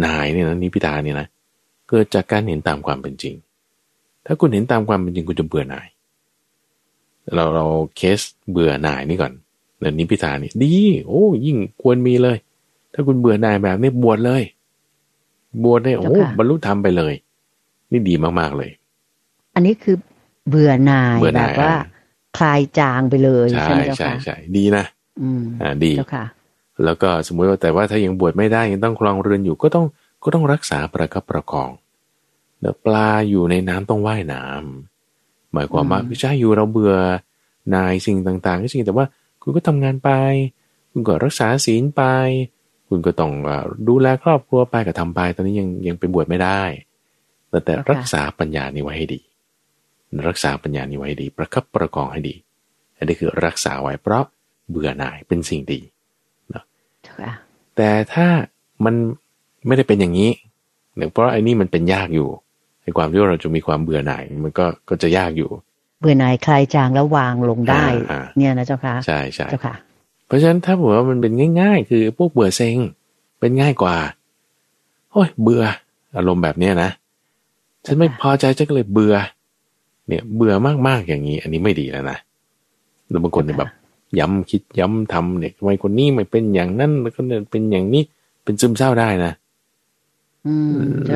หน่ายเนี่ยนะนิพิตาเนี่ยนะเกิดจากการเห็นตามความเป็นจริง ถ้าคุณเห็นตามความเป็นจริงคุณจะเบื่อหน่าย เราเราเคสเบื่อหน่ายนี่ก่อนเดี๋ยวนิพิตานี่ดีโอ้ยิ่งควรมีเลย ถ้าคุณเบื่อหน่ายแบบนี้บวชเลย บวชได้โอ้บรรลุธรรมไปเลย นี่ดีมากๆเลย อันนี้คือเบื่อหน่ายแบบว่า คลายจางไปเลยใช่ไหมใช่ใช่ดีนะ อืมอ่าดี แล้วก็สมมุติว่าแต่ว่าถ้ายังบวชไม่ได้ยังต้องคลองเรือนอยู่ก็ต้องก็ต้องรักษาประคับประคองเดี๋ยวปลาอยู่ในน้ำต้องว่ายน้ำหมายความว่าไม่ใช่อยู่เราเบื่อนายสิ่งต่างๆก็จริงแต่ว่าคุณก็ทำงานไป คุณก็รักษาศีลไป คุณก็ต้องดูแลครอบครัวไปก็ทำไป ตอนนี้ยังยังไปบวชไม่ได้ แต่แต่รักษาปัญญานี้ไว้ให้ดี รักษาปัญญานี้ไวให้ดี ประคับประคองให้ดี อันนี้คือรักษาไว้เพราะเบื่อหน่ายเป็นสิ่งดี แต่ถ้ามันไม่ได้เป็นอย่างนี้เนื่องเพราะไอ้นี่มันเป็นยากอยู่ในความที่เราจะมีความเบื่อหน่ายมันก็ก็จะยากอยู่ เบื่อหน่ายคลายจางแล้ววางลงได้ เนี่ยนะเจ้าค่ะใช่ใช่เจ้าค่ะ เพราะฉะนั้นถ้าบอกว่ามันเป็นง่าย ๆ คือพวกเบื่อเซ็งเป็นง่ายกว่าโอ้ยเบื่อ อารมณ์แบบเนี้ยนะฉันไม่พอใจฉันก็เลยเบื่อ เนี่ย เบื่อมากๆอย่างนี้ อันนี้ไม่ดีแล้วนะหรือบางคนเนี่ยแบบ ย้ำคิดย้ำทำเนี่ยทำไมคนนี้ไม่เป็นอย่างนั้นแล้วก็เป็นอย่างนี้เป็นซึมเศร้าได้นะ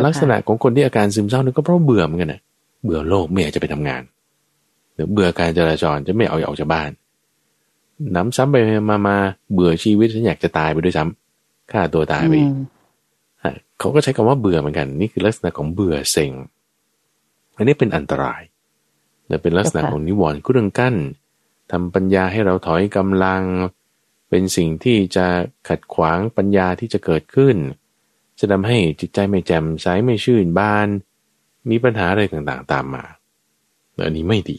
ลักษณะของคนที่อาการซึมเศร้านี่ก็เพราะเบื่อเหมือนกันนะเบื่อโลกไม่อยากจะไปทำงานหรือเบื่อการจราจรจะไม่เอาออกจากบ้านน้ำซ้ำไปมามาเบื่อชีวิตฉันอยากจะตายไปด้วยซ้ำฆ่าตัวตายไปเขาก็ใช้คำว่าเบื่อเหมือนกัน นี่คือลักษณะของเบื่อเซ็งอันนี้เป็นอันตรายแต่เป็นลักษณะของนิวรณ์เครื่องกั้น ทำปัญญาให้เราถอยกำลัง เป็นสิ่งที่จะขัดขวางปัญญาที่จะเกิดขึ้น จะทำให้จิตใจไม่แจ่มใสไม่ชื่นบาน มีปัญหาอะไรต่างๆตามมาอันนี้ไม่ดี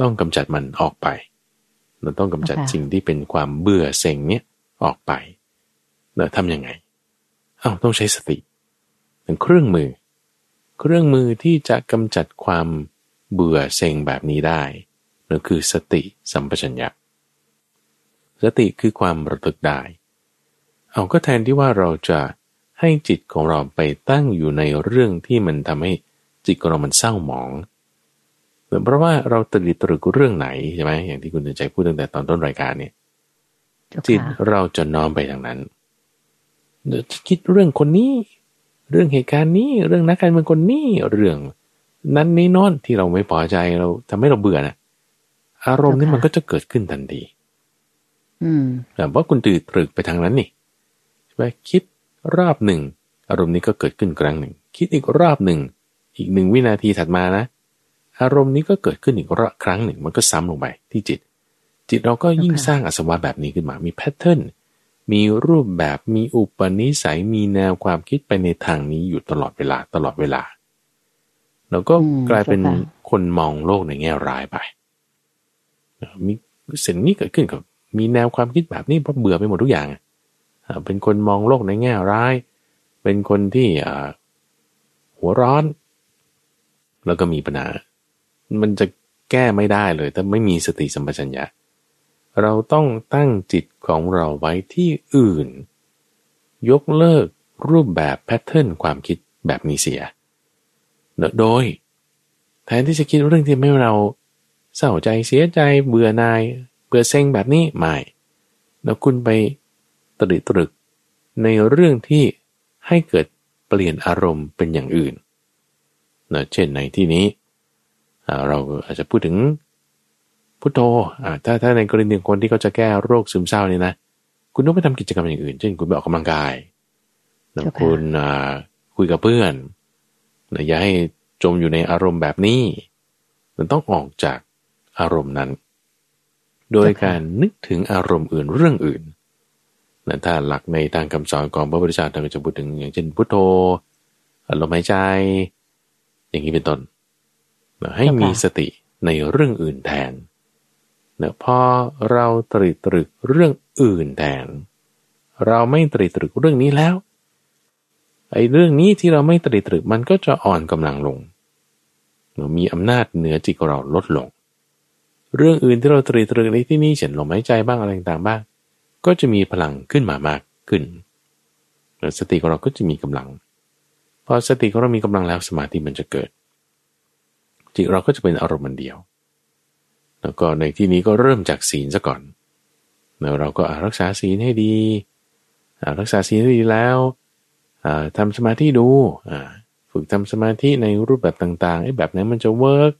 ต้องกำจัดมันออกไป เราต้องกำจัดสิ่งที่เป็นความเบื่อเซ็งเนี้ยออกไปเราทำยังไงเอ้าต้องใช้สติเป็นเครื่องมือ เครื่องมือที่จะกำจัดความเบื่อเซ็งแบบนี้ได้ นั่นคือสติสัมปชัญญะ สติคือความระลึกได้ เอาก็แทนที่ว่าเราจะให้จิตของเราไปตั้งอยู่ในเรื่องที่มันทำให้จิตของเรามันเศร้าหมองเพราะว่าเราตริตรึกเรื่องไหนใช่ไหมอย่างที่คุณใจพูดตั้งแต่ตอนต้นรายการเนี่ยจิตเราจะน้อมไปทางนั้นจะคิดเรื่องคนนี้ เรื่องเหตุการณ์นี้ เรื่องนักการเมืองคนนี้ เรื่อง นั้นนี้นอนที่เราไม่พอใจเราทำให้เราเบื่อนะ อารมณ์นี่มันก็จะเกิดขึ้นทันทีแต่ว่าคุณตื่นตรึกไปทางนั้นนี่ใช่ไหมคิดรอบหนึ่ง อารมณ์นี้ก็เกิดขึ้นครั้งหนึ่ง คิดอีกรอบหนึ่ง อีกหนึ่งวินาทีถัดมานะ อารมณ์นี้ก็เกิดขึ้นอีกรอบครั้งหนึ่ง มันก็ซ้ำลงไปที่จิต จิตเราก็ยิ่งสร้างอสวะแบบนี้ขึ้นมา มีแพทเทิร์น มีรูปแบบ มีอุปนิสัย มีแนวความคิดไปในทางนี้อยู่ตลอดเวลาตลอดเวลาเราก็กลายเป็นคนมองโลกในแง่ร้ายไป มีสิ่งนี้เกิดขึ้นกับ มีแนวความคิดแบบนี้เพราะเบื่อไปหมดทุกอย่างเป็นคนมองโลกในแง่ร้าย เป็นคนที่หัวร้อน แล้วก็มีปัญหา มันจะแก้ไม่ได้เลย ถ้าไม่มีสติสัมปชัญญะ เราต้องตั้งจิตของเราไว้ที่อื่น ยกเลิกรูปแบบแพทเทิร์นความคิดแบบนี้เสีย โดย แทนที่จะคิดเรื่องที่ไม่เรา เศร้าใจเสียใจเบื่อนาย เบื่อเซ็งแบบนี้ไม่แล้วคุณไปตรึกตรึก ในเรื่องที่ให้เกิดเปลี่ยนอารมณ์เป็นอย่างอื่นนะเช่นในที่นี้ เราอาจจะพูดถึงพุทโธถ้าถ้าในกรณีคนที่เขาจะแก้โรคซึมเศร้านี่นะ คุณต้องไปทำกิจกรรมอย่างอื่น เช่น คุณไปออกกำลังกายแล้วคุณคุยกับเพื่อนอย่าให้จมอยู่ในอารมณ์แบบนี้ มันต้องออกจาก อารมณ์นั้น โดยการนึกถึงอารมณ์อื่นเรื่องอื่นนะถ้าหลักในทางคำสอนของพระพุทธเจ้าท่านก็จะพูดถึงอย่างเช่นพุทโธลมหายใจ อย่างนี้เป็นต้นนะให้มีสติในเรื่องอื่นแทนนะพอเราตรีตรึกเรื่องอื่นแทน เราไม่ตรีตรึกเรื่องนี้แล้วไอ้เรื่องนี้ที่เราไม่ตรีตรึกมันก็จะอ่อนกำลังลง มีอำนาจเหนือจิตเราลดลง เรื่องอื่นที่เราตรีตรึกในที่นี้เช่นลมหายใจบ้างอะไรต่างๆบ้าง ก็จะมีพลังขึ้นมามากขึ้นสติของเราก็จะมีกำลังพอสติของเรามีกำลังแล้วสมาธิมันจะเกิดจิตเราก็จะเป็นอารมณ์เดียว แล้วก็ในที่นี้ก็เริ่มจากศีลซะก่อนแล้วเราก็รักษาศีลให้ดี รักษาศีลให้ดีแล้วทำสมาธิดูฝึกทำสมาธิในรูปแบบต่างๆไอ้แบบไหนมันจะเวิร์ก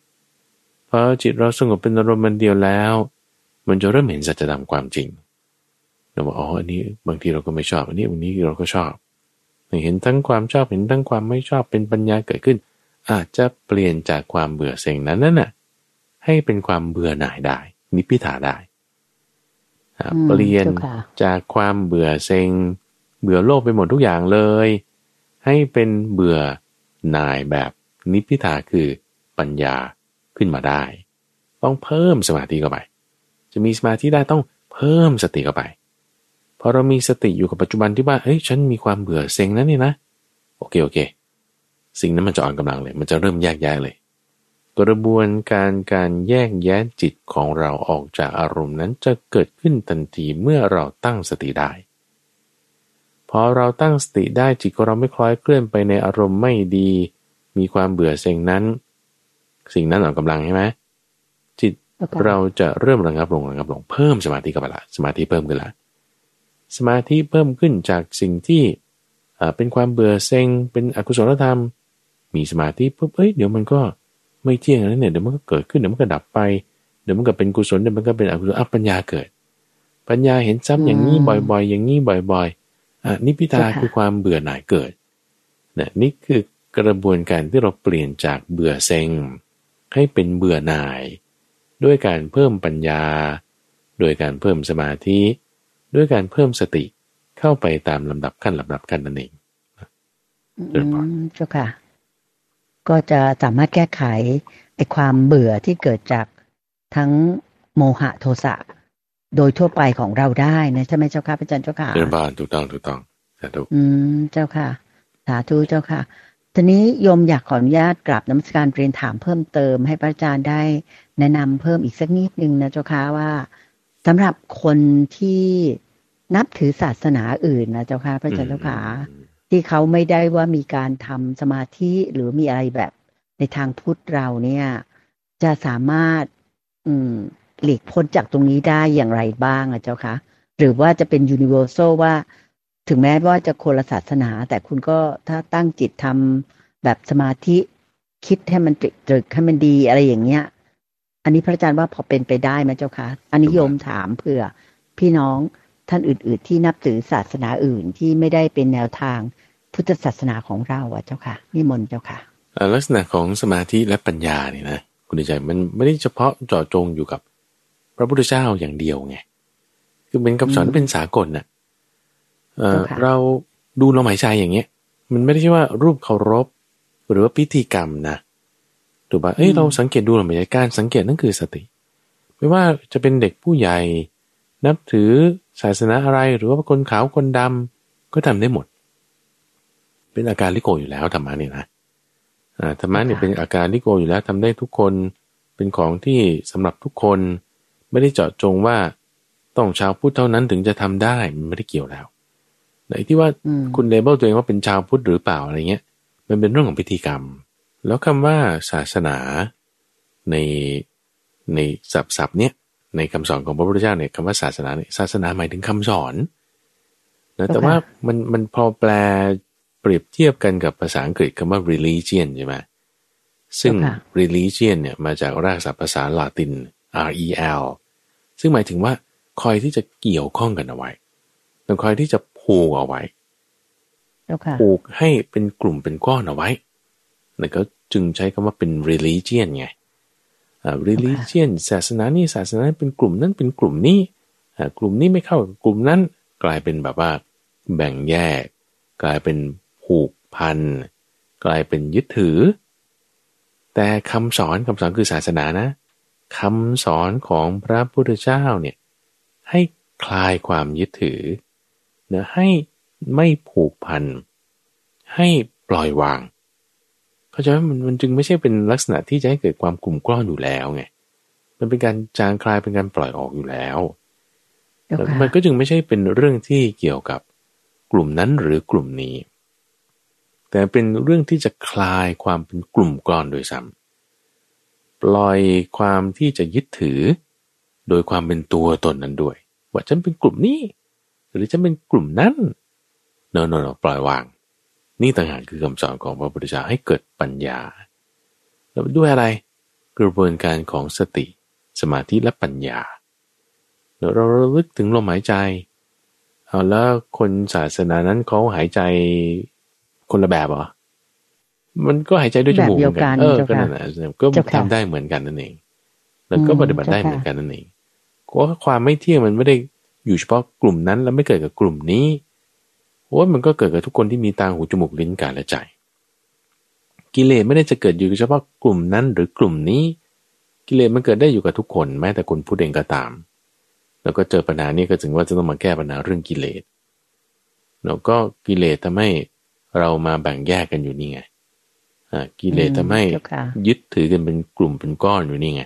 พอจิตเราสงบเป็นอารมณ์มันเดียวแล้ว มันจะเริ่มเห็นสัจธรรมความจริงเราบอกอ๋ออันนี้บางทีเราก็ไม่ชอบ อันนี้วันนี้เราก็ชอบเห็นทั้งความชอบเห็นทั้งความไม่ชอบเป็นปัญญาเกิดขึ้น อาจจะเปลี่ยนจากความเบื่อเซ็งนั้นน่ะให้เป็นความเบื่อหน่ายได้ นิพิทาได้เปลี่ยนจากความเบื่อเซ็ง เบื่อโลกไปหมดทุกอย่างเลย ให้เป็นเบื่อหน่ายแบบนิพพิทาคือปัญญา ขึ้นมาได้ ต้องเพิ่มสมาธิเข้าไป จะมีสมาธิได้ต้องเพิ่มสติเข้าไปพอเรามีสติอยู่กับปัจจุบันที่ว่าเฮ้ยฉันมีความเบื่อเซ็งนั้นนี่นะโอเคโอเค สิ่งนั้นมันจะอ่อนกำลังเลย มันจะเริ่มแยกแยะเลย กระบวนการการแยกแยะจิตของเราออกจากอารมณ์นั้นจะเกิดขึ้นทันทีเมื่อเราตั้งสติได้พอเราตั้งสติได้จิตของเราไม่คล้อยเคลื่อนไปในอารมณ์ไม่ดี มีความเบื่อเซ็งนั้น สิ่งนั้นอ่อนกำลังใช่ไหมจิต okay. เราจะเริ่มระงับลงระงับลงเพิ่มสมาธิกับละสมาธิเพิ่มขึ้นละสมาธิเพิ่มขึ้นจากสิ่งที่เป็นความเบื่อเซ็งเป็นอกุศลธรรม มีสมาธิปุ๊บเอ้ยเดี๋ยวมันก็ไม่เที่ยงแล้วเนี่ยเดี๋ยวมันก็เกิดขึ้นเดี๋ยวมันก็ดับไปเดี๋ยวมันก็เป็นกุศลเดี๋ยวมันก็เป็นอกุศลอัปัญญาเกิด ปัญญาเห็นซ้ำอย่างนี้บ่อยๆ อย่างนี้บ่อยอันิพิทาคือความเบื่อหน่ายเกิดนะนี่คือกระบวนการที่เราเปลี่ยนจากเบื่อเซ็ง ให้เป็นเบื่อหน่าย ด้วยการเพิ่มปัญญา โดยการเพิ่มสมาธิ ด้วยการเพิ่มสติเข้าไปตามลำดับขั้นลำดับขั้นนั่นเองเจ้าค่ะ ก็จะสามารถแก้ไขไอ้ความเบื่อที่เกิดจากทั้งโมหะโทสะโดยทั่วไปของเราได้นะใช่ไหมเจ้าค่ะพระอาจารย์เจ้าค่ะเป็นบานถูกต้องถูกต้องสาธุอืมเจ้าค่ะ สาธุเจ้าค่ะ ทีนี้โยมอยากขออนุญาตกราบน้ำสการเรียนถามเพิ่มเติม ให้พระอาจารย์ได้แนะนำเพิ่มอีกสักนิดนึงนะเจ้าค่ะว่าสำหรับคนที่นับถือศาสนาอื่นนะเจ้าค่ะพระอาจารย์เจ้าค่ะที่เขาไม่ได้ว่ามีการทำสมาธิหรือมีอะไรแบบในทางพุทธเราเนี่ย จะสามารถ อืมหลีกพ้นจากตรงนี้ได้อย่างไรบ้างอะเจ้าคะหรือว่าจะเป็นยูนิเวอร์แซลว่า ถึงแม้ว่าจะคนละศาสนา แต่คุณก็ถ้าตั้งจิตทำแบบสมาธิคิดให้มันตรึกให้มันดีอะไรอย่างเงี้ย อันนี้พระอาจารย์ว่าพอเป็นไปได้ไหมเจ้าคะอันนี้โยมถามเผื่อ พี่น้องท่านอื่น ๆ ที่นับถือศาสนาอื่นที่ไม่ได้เป็นแนวทางพุทธศาสนาของเราอะเจ้าค่ะนิมนต์เจ้าค่ะลักษณะของสมาธิและปัญญาเนี่ยนะคุณใจมันไม่ได้เฉพาะเจาะจงอยู่กับ พระพุทธเจ้าอย่างเดียวไงคือเป็นคำสอนเป็นสากลน่ะ เออเราดูลมหายใจอย่างเงี้ย มันไม่ได้ใช่ว่ารูปเคารพ หรือว่าพิธีกรรมนะถูกปะเอ้ยเราสังเกตดูลมหายใจการสังเกตนั่นคือสติ ไม่ว่าจะเป็นเด็กผู้ใหญ่ นับถือศาสนาอะไรหรือว่าคนขาวคนดำก็ทำได้หมด เป็นอาการลิโกอยู่แล้วธรรมะเนี่ยนะธรรมะเนี่ยเป็นอาการลิโกอยู่แล้วทำได้ทุกคนเป็นของที่สำหรับทุกคน ไม่ได้เจาะจงว่าต้องชาวพุทธเท่านั้นถึงจะทำได้มันไม่ได้เกี่ยวแล้ว ไหนที่ว่าคุณเลเบลตัวเองว่าเป็นชาวพุทธหรือเปล่าอะไรเงี้ย มันเป็นเรื่องของพิธีกรรม แล้วคำว่าศาสนาในในศัพท์ศัพท์เนี้ยในคำสอนของพระพุทธเจ้าเนี่ยคำว่าศาสนาเนี่ยศาสนาหมายถึงคำสอนนะแต่ว่ามันมันพอแปลเปรียบเทียบกันกับภาษาอังกฤษคำว่า religion ใช่ไหมซึ่ง religion เนี่ยมาจากรากศัพท์ภาษาลาติน R E L ซึ่งหมายถึงว่าคอยที่จะเกี่ยวข้องกันเอาไว้ต้องคอยที่จะ ผูกเอาไว้ผูกให้เป็นกลุ่มเป็นก้อนเอาไว้แล้วก็จึงใช้คำว่าเป็น religion ไงอ่า religion ศาสนานี่ศาสนาเป็นกลุ่มนั้นเป็นกลุ่มนี้อ่ากลุ่มนี้ไม่เข้ากับกลุ่มนั้นกลายเป็นแบบว่า แบ่งแยก กลายเป็นผูกพันกลายเป็นยึดถือ แต่คำสอนคำสอนคือศาสนานะคำสอนของพระพุทธเจ้าเนี่ยให้คลายความยึดถือเนะให้ไม่ผูกพัน ให้ปล่อยวาง เข้าใจไหมมันมันจึงไม่ใช่เป็นลักษณะที่จะให้เกิดความกลุ่มกล้อนอยู่แล้วไงมันเป็นการจางคลายเป็นการปล่อยออกอยู่แล้วมันก็จึงไม่ใช่เป็นเรื่องที่เกี่ยวกับกลุ่มนั้นหรือกลุ่มนี้ แต่เป็นเรื่องที่จะคลายความเป็นกลุ่มกลอนโดยซ้ำปล่อยความที่จะยึดถือ โดยความเป็นตัวตนนั้นด้วย ว่าฉันเป็นกลุ่มนี้ หรือฉันเป็นกลุ่มนั้นเนอะเนอะปล่อยวาง นี่ต่างหากคือคำสอนของพระพุทธเจ้าให้เกิดปัญญา แล้วด้วยอะไรกระบวนการของสติ สมาธิและปัญญา เราระลึกถึงลมหายใจเอาแล้วคนศาสนานั้นเขาหายใจคนละแบบเหรอมันก็หายใจด้วยจมูกเหมือนกัน เออ ก็นั่นแหละก็ทำได้เหมือนกันนั่นเอง แล้วก็ปฏิบัติได้เหมือนกันนั่นเองเพราะความไม่เที่ยงมันไม่ได้ อยู่เฉพาะกลุ่มนั้นแล้วไม่เกิดกับกลุ่มนี้โอ้มันก็เกิดกับทุกคนที่มีตาหูจมูกลิ้นกายและใจ กิเลสไม่ได้จะเกิดอยู่เฉพาะกลุ่มนั้นหรือกลุ่มนี้ กิเลสมันเกิดได้อยู่กับทุกคนแม้แต่คนพูดเองก็ตาม แล้วก็เจอปัญหานี้ก็ถึงว่าจะต้องมาแก้ปัญหาเรื่องกิเลสแล้วก็กิเลสทำให้เรามาแบ่งแยกกันอยู่นี่ไงกิเลสทำให้ยึดถือกันเป็นกลุ่มเป็นก้อนอยู่นี่ไง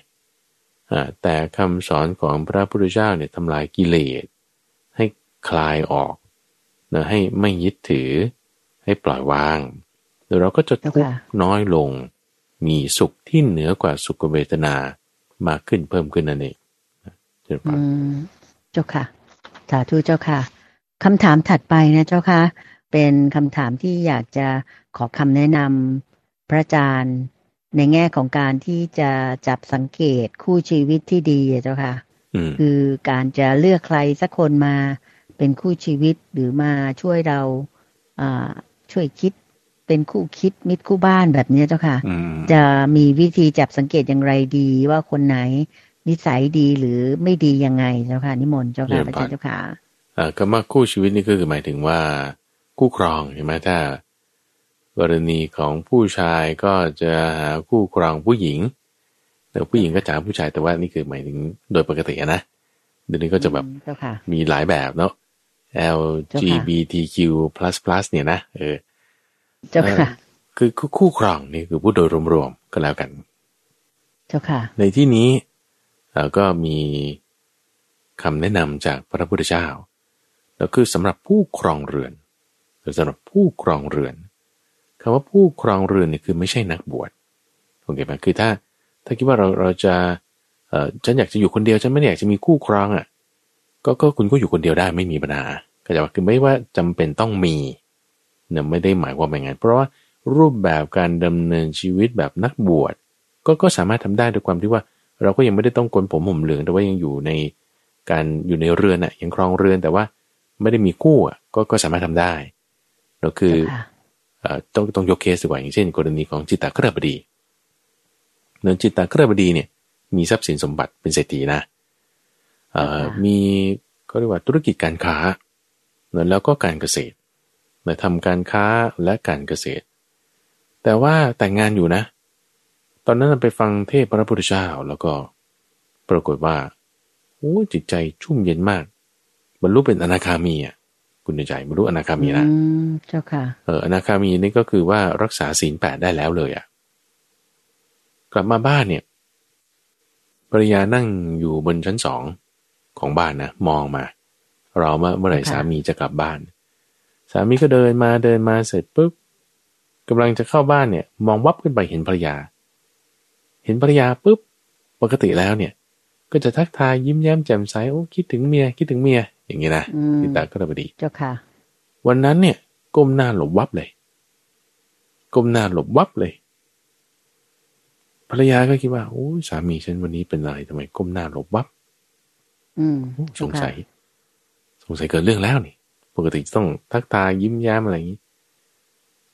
แต่คำสอนของพระพุทธเจ้าเนี่ยทำลายกิเลส ให้คลายออกนะให้ไม่ยึดถือ ให้ปล่อยวางเดี๋ยวเราก็จะทุกข์น้อยลง มีสุขที่เหนือกว่าสุขเวทนามากขึ้นเพิ่มขึ้นนั่นเองเจ้าค่ะเจ้าค่ะ สาธุเจ้าค่ะคำถามถัดไปนะเจ้าค่ะ เป็นคำถามที่อยากจะขอคำแนะนำพระอาจารย์ ในแง่ของการที่จะจับสังเกตคู่ชีวิตที่ดีเจ้าค่ะคือการจะเลือกใครสักคนมาเป็นคู่ชีวิตหรือมาช่วยเราช่วยคิดเป็นคู่คิดมิตรคู่บ้านแบบนี้เจ้าค่ะ จะมีวิธีจับสังเกตอย่างไรดีว่าคนไหนนิสัยดีหรือไม่ดียังไงเจ้าค่ะ นิมนต์เจ้าค่ะพระเจ้าค่ะคำว่าคู่ชีวิตนี่ก็คือหมายถึงว่าคู่ครองใช่ไหมถ้า กรณีของผู้ชายก็จะหาคู่ครองผู้หญิงแต่ผู้หญิงก็จะหาผู้ชายแต่ว่านี่คือหมายถึงโดยปกตินะเดี๋ยวนี้ก็จะแบบมีหลายแบบเนาะ LGBTQ+ เนี่ยนะเออเจ้าค่ะ คือคู่ครองนี่คือผู้โดยรวมๆก็แล้วกัน เจ้าค่ะ ในที่นี้แล้วก็มีคำแนะนำจากพระพุทธเจ้า แล้วคือสำหรับผู้ครองเรือนหรือสำหรับผู้ครองเรือน คำว่าผู้ครองเรือนนี่คือไม่ใช่นักบวชโอเคไหมคือถ้าถ้าคิดว่าเราเราจะเอ่อฉันอยากจะอยู่คนเดียวฉันไม่อยากจะมีคู่ครองอะก็ก็คุณก็อยู่คนเดียวได้ไม่มีปัญหาก็จะว่าคือไม่ว่าจำเป็นต้องมีเนี่ยไม่ได้หมายความอย่างนั้นเพราะว่ารูปแบบการดำเนินชีวิตแบบนักบวชก็ก็สามารถทำได้ด้วยความที่ว่า เราก็ยังไม่ได้ต้องกลผมห่มเหลืองแต่ว่ายังอยู่ในการอยู่ในเรือนอะยังครองเรือนแต่ว่าไม่ได้มีคู่อะก็ก็สามารถทำได้เราคือ ต้องต้องยกเคสดีกว่าอย่างเช่น กรณีของจิตตะเครบดีเนื่องจิตตะเครบดีเนี่ยมีทรัพย์สินสมบัติเป็นเศรษฐีนะมีเขาเรียกว่าธุรกิจการค้าแล้วก็การเกษตรทำการค้าและการเกษตร แต่ว่าแต่งงานอยู่นะ ตอนนั้นไปฟังเทศพระพุทธเจ้าแล้วก็ปรากฏว่าโอ้จิตใจชุ่มเย็นมากบรรลุเป็นอนาคามีอะ คุณใจบรรลุอนาคามีนะเจ้าค่ะ เอออนาคามีนี่ก็คือว่ารักษาศีลแปดได้แล้วเลยอะ กลับมาบ้านเนี่ยภรรยานั่งอยู่บนชั้นสองของบ้านนะมองมารอมาเมื่อไหร่สามีจะกลับบ้าน สามีก็เดินมาเดินมาเสร็จปุ๊บกำลังจะเข้าบ้านเนี่ย มองวับขึ้นไปเห็นภรรยา เห็นภรรยาปุ๊บปกติแล้วเนี่ย ก็จะทักทายยิ้มแย้มแจ่มใสโอ้คิดถึงเมียคิดถึงเมีย อย่างนี้นะติตาก็ระบดีเจ้าค่ะ วันนั้นเนี่ย ก้มหน้าหลบวับเลย ก้มหน้าหลบวับเลยภรรยาก็คิดว่าโอ้สามีฉันวันนี้เป็นอะไรทำไมก้มหน้าหลบวับอืมสงสัย สงสัยเกิดเรื่องแล้วนี่ปกติต้องทักทายยิ้มแย้มอะไรอย่างนี้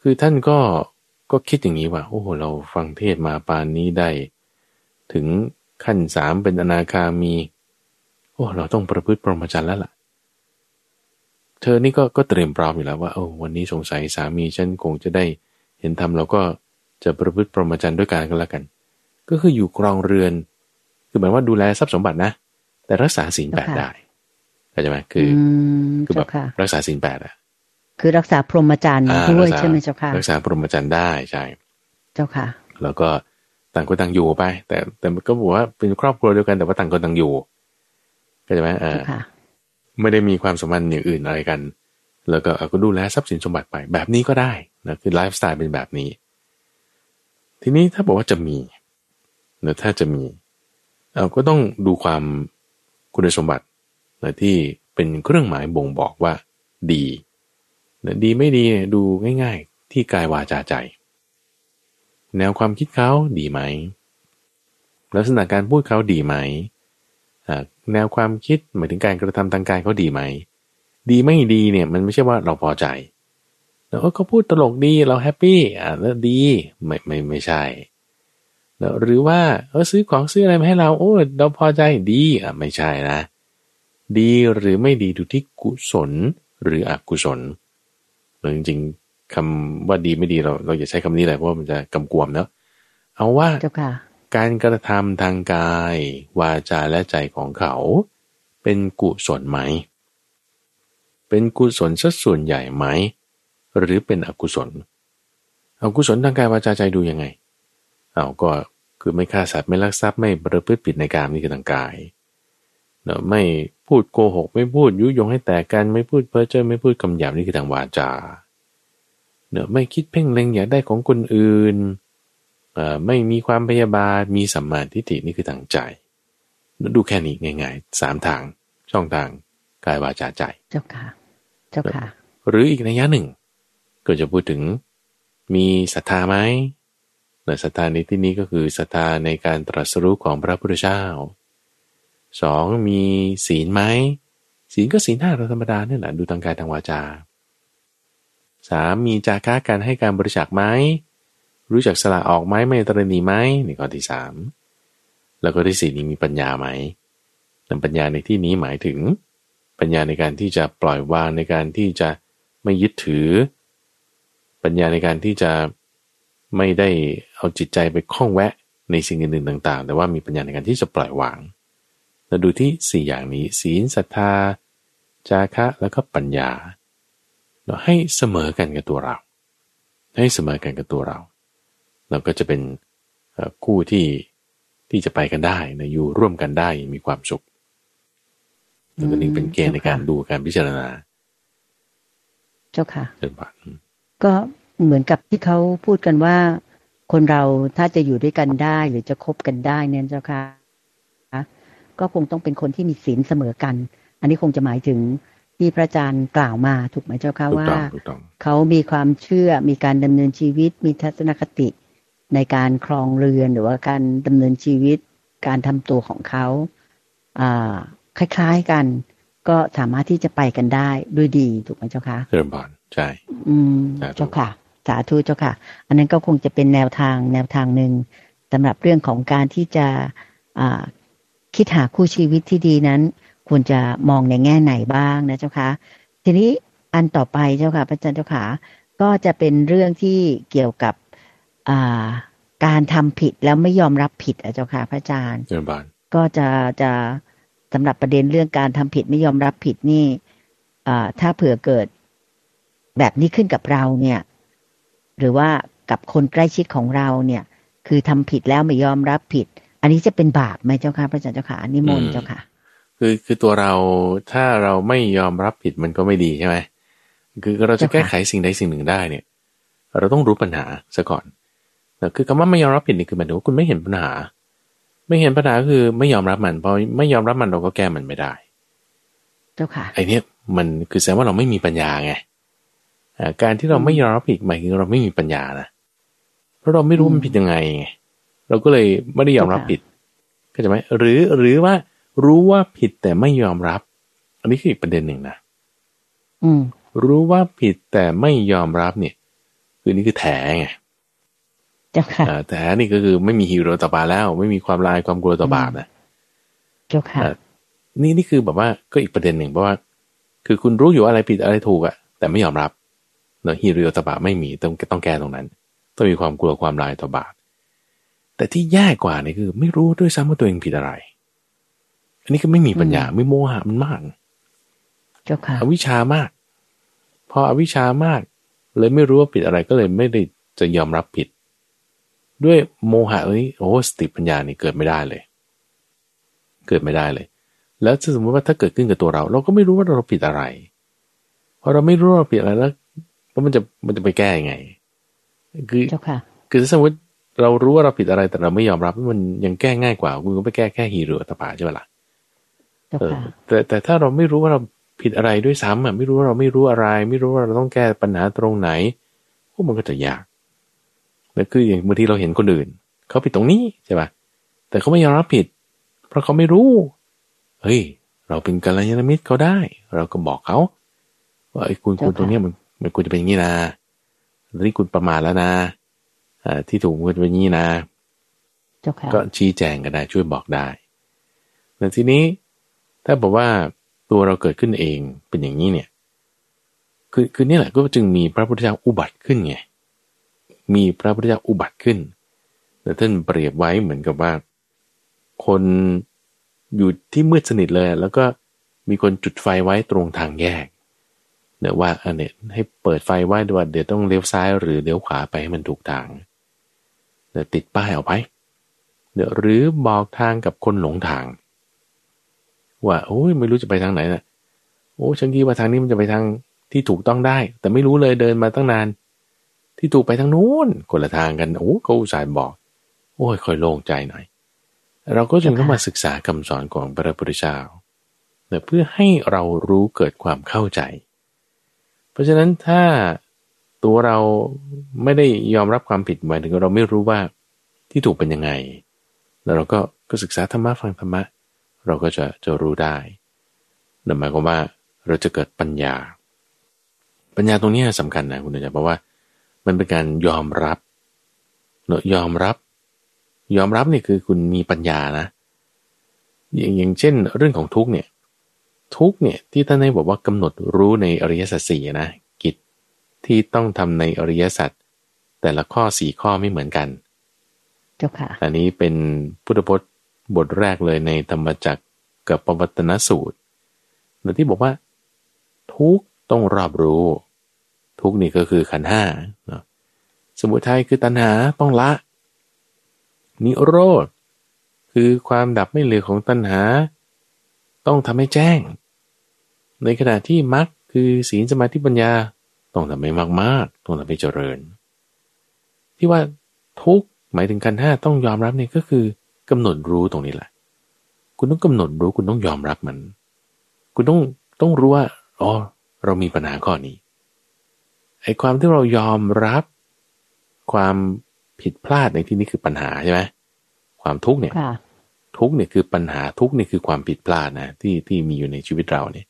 คือท่านก็ก็คิดอย่างนี้ว่า โอ้โหเราฟังเทศมาปานนี้ได้ ถึงขั้นสามเป็นอนาคามี โอ้ เราต้องประพฤติปรมจันแล้วล่ะ เธอนี่ก็ก็เตรียมพร้อมอยู่แล้วว่าโอ้วันนี้สงสัยสามีฉันคงจะได้เห็นธรรมเราก็จะประพฤติปรมจันด้วยกันก็แล้วกัน ก็คืออยู่กรองเรือน คือหมายว่าดูแลทรัพย์สมบัตินะ แต่รักษาศีลแปดได้เข้าใจไหมคือคือแบบรักษาศีลแปดอะคือรักษาพรหมจรรย์ด้วยใช่ไหมเจ้าค่ะรักษาพรหมจรรย์ได้ใช่เจ้าค่ะ แล้วก็ต่างคนต่างอยู่ไป แต่แต่ก็บอกว่าเป็นครอบครัวเดียวกันแต่ว่าต่างคนต่างอยู่เข้าใจไหมเออ ไม่ได้มีความสัมพันธ์อย่างอื่นอะไรกัน แล้วก็ก็ดูแลทรัพย์สินสมบัติไปแบบนี้ก็ได้นะคือไลฟ์สไตล์เป็นแบบนี้ ทีนี้ถ้าบอกว่าจะมีเนะถ้าจะมีเราก็ต้องดูความคุณสมบัตินะที่เป็นเครื่องหมายบ่งบอกว่า ดีนะดีไม่ดีดูง่าย ๆ ที่กายวาจาใจ แนวความคิดเขาดีไหมลักษณะการพูดเขาดีไหม แนวความคิดหมายถึงการกระทำทางกายเขาดีไหม ดีไม่ดีเนี่ยมันไม่ใช่ว่าเราพอใจแล้วเขาพูดตลกดีเราแฮปปี้อ่าแล้วดีไม่ไม่ไม่ใช่แล้วหรือว่าเออซื้อของซื้ออะไรมาให้เราโอ้เราพอใจดีอะไม่ใช่นะ ดีหรือไม่ดีดูที่กุศลหรืออกุศลจริงๆคำว่าดีไม่ดีเราเราอย่าใช้คำนี้เลยเพราะมันจะกำกวมเนาะเอาว่า การกระทำทางกาย วาจาและใจของเขา เป็นกุศลไหม เป็นกุศลสัดส่วนใหญ่ไหม หรือเป็นอกุศล อกุศลทางกายวาจาใจดูยังไง เอาก็คือไม่ฆ่าสัตว์ไม่ลักทรัพย์ไม่ประพฤติผิดในการนี่คือทางกายเนาะไม่พูดโกหก ไม่พูดยุยงให้แตกกันไม่พูดเพ้อเจ้อไม่พูดคำหยาบนี่คือทางวาจาเนาะไม่คิดเพ่งเล็งอยากได้ของคนอื่นเไม่มีความพยาบาท มีสัมมาทิฏฐินี่คือทางใจ ดูแค่นี้ง่ายๆสามทาง ช่องทางกายวาจาใจ เจ้าค่ะ เจ้าค่ะ หรืออีกนัยยะหนึ่ง ก็จะพูดถึงมีศรัทธาไหมศรัทธาในที่นี้ก็คือศรัทธาในการตรัสรู้ของพระพุทธเจ้าสองมีศีลไหมศีลก็ศีลห้าธรรมดาเนี่ยแหละดูทางกายทางวาจาสามมีจาค้าการให้การบริจาคไหม รู้จักสละออกไหมไม่ตรณีไหมนี่ข้อที่สามแล้วก็ที่สี่นี้มีปัญญาไหมนปัญญาในที่นี้หมายถึง ปัญญาในการที่จะปล่อยวางในการที่จะไม่ยึดถือ ปัญญาในการที่จะไม่ได้เอาจิตใจไปคล้องแวะในสิ่งอื่นๆต่าง ๆ แต่ว่ามีปัญญาในการที่จะปล่อยวางเราดูที่สี่อย่างนี้ศีลศรัทธา จาคะแล้วก็ปัญญาเราให้เสมอกันกับตัวเรา ให้เสมอกันกับตัวเรา เราก็จะเป็นคู่ที่ที่จะไปกันได้นะอยู่ร่วมกันได้มีความสุขแล้วก็นี่เป็นเกณฑ์ในการดูการพิจารณา เจ้าค่ะเป็นบัตก็เหมือนกับที่เขาพูดกันว่า คนเราถ้าจะอยู่ด้วยกันได้หรือจะคบกันได้เนี่ยเจ้าค่ะก็คงต้องเป็นคนที่มีศีลเสมอกัน อันนี้คงจะหมายถึงที่พระอาจารย์กล่าวมาถูกไหมเจ้าค่ะว่า เขามีความเชื่อมีการดำเนินชีวิต มีทัศนคติ ในการครองเรือนหรือว่าการดำเนินชีวิต การทำตัวของเขาคล้าย ๆกัน ก็สามารถที่จะไปกันได้ด้วยดีถูกไหมเจ้าคะเริ่มบอนใช่อืมเจ้าค่ะ สาธุเจ้าค่ะ อันนั้นก็คงจะเป็นแนวทางแนวทางหนึ่งสำหรับเรื่องของการที่จะคิดหาคู่ชีวิตที่ดีนั้น ควรจะมองในแง่ไหนบ้างนะเจ้าคะทีนี้อันต่อไปเจ้าค่ะพระอาจารย์เจ้าค่ะก็จะเป็นเรื่องที่เกี่ยวกับ การทำผิดแล้วไม่ยอมรับผิดอะเจ้าค่ะพระอาจารย์ก็จะจะสำหรับประเด็นเรื่องการทำผิดไม่ยอมรับผิดนี่ถ้าเผื่อเกิดแบบนี้ขึ้นกับเราเนี่ย หรือว่ากับคนใกล้ชิดของเราเนี่ย คือทำผิดแล้วไม่ยอมรับผิด อันนี้จะเป็นบาปไหมเจ้าค่ะพระอาจารย์เจ้าค่ะนิมนต์เจ้าค่ะ คือคือตัวเราถ้าเราไม่ยอมรับผิดมันก็ไม่ดีใช่ไหมคือเราจะแก้ไขสิ่งใดสิ่งหนึ่งได้เนี่ย เราต้องรู้ปัญหาซะก่อนแต่ คือคำว่าไม่ยอมรับผิดนี่คือหมายถึงว่าคุณไม่เห็นปัญหา ไม่เห็นปัญหาคือไม่ยอมรับมันพอไม่ยอมรับมันเราก็แก้มันไม่ได้ เจ้าค่ะไอเนี้ยมันคือแสดงว่าเราไม่มีปัญญาไงการที่เราไม่ยอมรับผิดหมายถึงเราไม่มีปัญญานะเพราะเราไม่รู้มันผิดยังไงไงเราก็เลยไม่ได้ยอมรับผิดเข้าใจไหมหรือหรือว่ารู้ว่าผิดแต่ไม่ยอมรับ อันนี้คืออีกประเด็นหนึ่งนะอืมรู้ว่าผิดแต่ไม่ยอมรับเนี่ย คือนี่คือแถไง เจ้าค่ะแต่นี่ก็คือไม่มีฮีโร่ต่อบาแล้ว ไม่มีความลายความกลัวต่อบาปนะเจ้าค่ะนี่นี่คือแบบว่าก็อีกประเด็นหนึ่งเพราะว่า คือคุณรู้อยู่อะไรผิดอะไรถูกอะแต่ไม่ยอมรับเนอะฮีโร่ต่อบาไม่มีต้องต้องแก้ตรงนั้น ต้องมีความกลัวความลายต่อบาปแต่ที่แย่กว่านี่คือ ไม่รู้ด้วยซ้ำว่าตัวเองผิดอะไร อันนี้ก็ไม่มีปัญญาไม่โมหะมันมากเจ้าค่ะอวิชามาก พออวิชามาก เลยไม่รู้ว่าผิดอะไรก็เลยไม่ได้จะยอมรับผิด ด้วยโมหะนี้โอ้สติปัญญานี่เกิดไม่ได้เลย เกิดไม่ได้เลย แล้วสมมติว่าถ้าเกิดขึ้นกับตัวเรา เราก็ไม่รู้ว่าเราผิดอะไรพอเราไม่รู้ว่าเราผิดอะไรแล้วมันจะมันจะไปแก้ยังไง คือคือสมมติเรารู้ว่าเราผิดอะไรแต่เราไม่ยอมรับมันยังแก้ง่ายกว่าคุณก็ไปแก้แค่ฮีโร่ตปาใช่ไหมล่ะแต่แต่ถ้าเราไม่รู้ว่าเราผิดอะไรด้วยซ้ำอะไม่รู้ว่าเราไม่รู้อะไร ไม่รู้ว่าเราต้องแก้ปัญหาตรงไหนพวกมันก็จะยาก แต่คืออย่างบางทีเราเห็นคนอื่น เขาผิดตรงนี้ใช่ป่ะแต่เขาไม่ยอมรับผิด เพราะเขาไม่รู้ เฮ้ย เราเป็นกัลยาณมิตรเขาได้ เราก็บอกเขาว่าไอ้คุณคุณตรงนี้มันมันควรจะเป็นอย่างนี้นะตอนนี้คุณประมาทแล้วนะอ่าที่ถูกควรจะเป็นอย่างนี้นะก็ชี้แจงกันได้ช่วยบอกได้แต่ทีนี้ถ้าบอกว่าตัวเราเกิดขึ้นเองเป็นอย่างนี้เนี่ย คือคือนี่แหละก็จึงมีพระพุทธเจ้าอุบัติขึ้นไง มีพระพุทธเจ้าอุบัติขึ้นแต่ท่านเปรียบไว้เหมือนกับว่า คนอยู่ที่มืดสนิทเลย แล้วก็มีคนจุดไฟไว้ตรงทางแยกเนี่ยว่าอันเนี้ยให้เปิดไฟไว้ด้วยเดี๋ยวต้องเลี้ยวซ้ายหรือเลี้ยวขวาไปให้มันถูกทางเดี๋ยวติดป้ายเอาไปเดี๋ยวหรือบอกทางกับคนหลงทาง ว่าโอ้ยไม่รู้จะไปทางไหนนะ่ะโอ้ฉันคิดว่าทางนี้มันจะไปทางที่ถูกต้องได้ แต่ไม่รู้เลยเดินมาตั้งนาน ที่ถูกไปทางนู้นคนละทางกันโอ้เขาอุตส่าห์บอก โอ้ยค่อยโล่งใจหน่อย เราก็จึงต้องมาศึกษาคำสอนของพระพุทธเจ้าเพื่อให้เรารู้เกิดความเข้าใจ เพราะฉะนั้นถ้าตัวเราไม่ได้ยอมรับความผิดหมายถึงเราไม่รู้ว่าที่ถูกเป็นยังไง แล้วเราก็ก็ศึกษาธรรมะฟังธรรมะ เราก็จะจะรู้ได้นั่นหมายความว่าเราจะเกิดปัญญา ปัญญาตรงนี้สำคัญนะคุณอาจารย์เพราะว่า มันเป็นการยอมรับเนอะยอมรับ ยอมรับนี่คือคุณมีปัญญานะอย่างอย่างเช่น เรื่องของทุกเนี่ย ทุกเนี่ยที่ท่านให้บอกว่ากำหนดรู้ในอริยสัจสี่นะกิจที่ต้องทำในอริยสัจแต่ละข้อสี่ข้อไม่เหมือนกัน เจ้าค่ะ อันนี้เป็นพุทธพจน์บทแรกเลยในธรรมจักรกับปวัตนสูตรหรือที่บอกว่า ทุกต้องรอบรู้ ทุกนี่ก็คือขันห้าสมุทัยคือตัณหาต้องละ นิโรธ คือความดับไม่เหลือของตัณหา ต้องทำให้แจ้ง ในขณะที่มรรคคือศีลสมาธิปัญญาต้องทำให้มากๆต้องทำให้เจริญ ที่ว่าทุกหมายถึงขันห้าต้องยอมรับเนี่ยก็คือกำหนดรู้ตรงนี้แหละ คุณต้องกำหนดรู้คุณต้องยอมรับมัน คุณต้องต้องรู้ว่าอ๋อเรามีปัญหาข้อนี้ ไอ้ความที่เรายอมรับความผิดพลาดในที่นี้คือปัญหาใช่ไหมความทุกข์เนี่ยทุกข์เนี่ยคือปัญหาทุกข์เนี่ยคือความผิดพลาดนะที่ที่มีอยู่ในชีวิตเราเนี่ย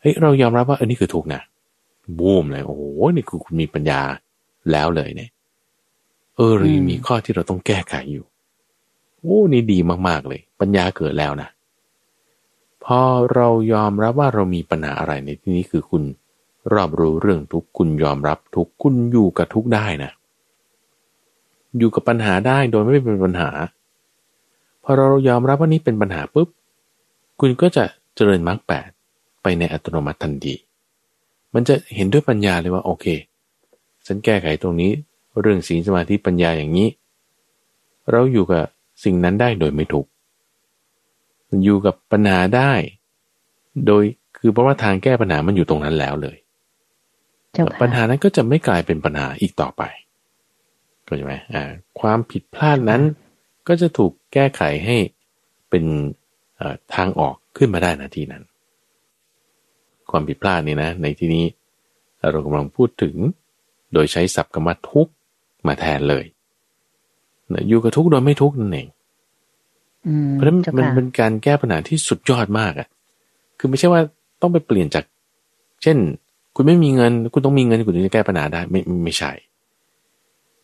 เฮ้ยเรายอมรับว่าเออนี่คือทุกข์นะบูมเลยโอ้โหนี่คือคุณมีปัญญาแล้วเลยเนี่ย เออหรือมีข้อที่เราต้องแก้ไขอยู่โอ้นี่ดีมากๆเลย ปัญญาเกิดแล้วนะพอเรายอมรับว่าเรามีปัญหาอะไรในที่นี้คือคุณ รอบรู้เรื่องทุกคุณยอมรับทุกคุณอยู่กับทุกได้นะ อยู่กับปัญหาได้โดยไม่เป็นปัญหา พอเรายอมรับว่านี้เป็นปัญหาปุ๊บ คุณก็จะเจริญมรรคแปดไปในอัตโนมัติทันทีมันจะเห็นด้วยปัญญาเลยว่าโอเค ฉันแก้ไขตรงนี้ เรื่องศีลสมาธิปัญญาอย่างนี้ เราอยู่กับสิ่งนั้นได้โดยไม่ถูก อยู่กับปัญหาได้ โดยคือเพราะว่าทางแก้ปัญหามันอยู่ตรงนั้นแล้วเลย ปัญหานั้นก็จะไม่กลายเป็นปัญหาอีกต่อไปเข้าใจไหมอ่าความผิดพลาดนั้นก็จะถูกแก้ไขให้เป็นทางออกขึ้นมาได้นะทีนั้น ความผิดพลาดนี่นะ ในที่นี้เรากำลังพูดถึง โดยใช้ศัพท์กรรมทุกมาแทนเลยอยู่กับทุกข์โดยไม่ทุกข์นั่นเองเพราะฉะนั้นมันเป็นการแก้ปัญหาที่สุดยอดมากอะ คือไม่ใช่ว่าต้องไปเปลี่ยนจาก เช่น คุณไม่มีเงิน คุณต้องมีเงินคุณถึงจะแก้ปัญหาได้ไม่ไม่ใช่ค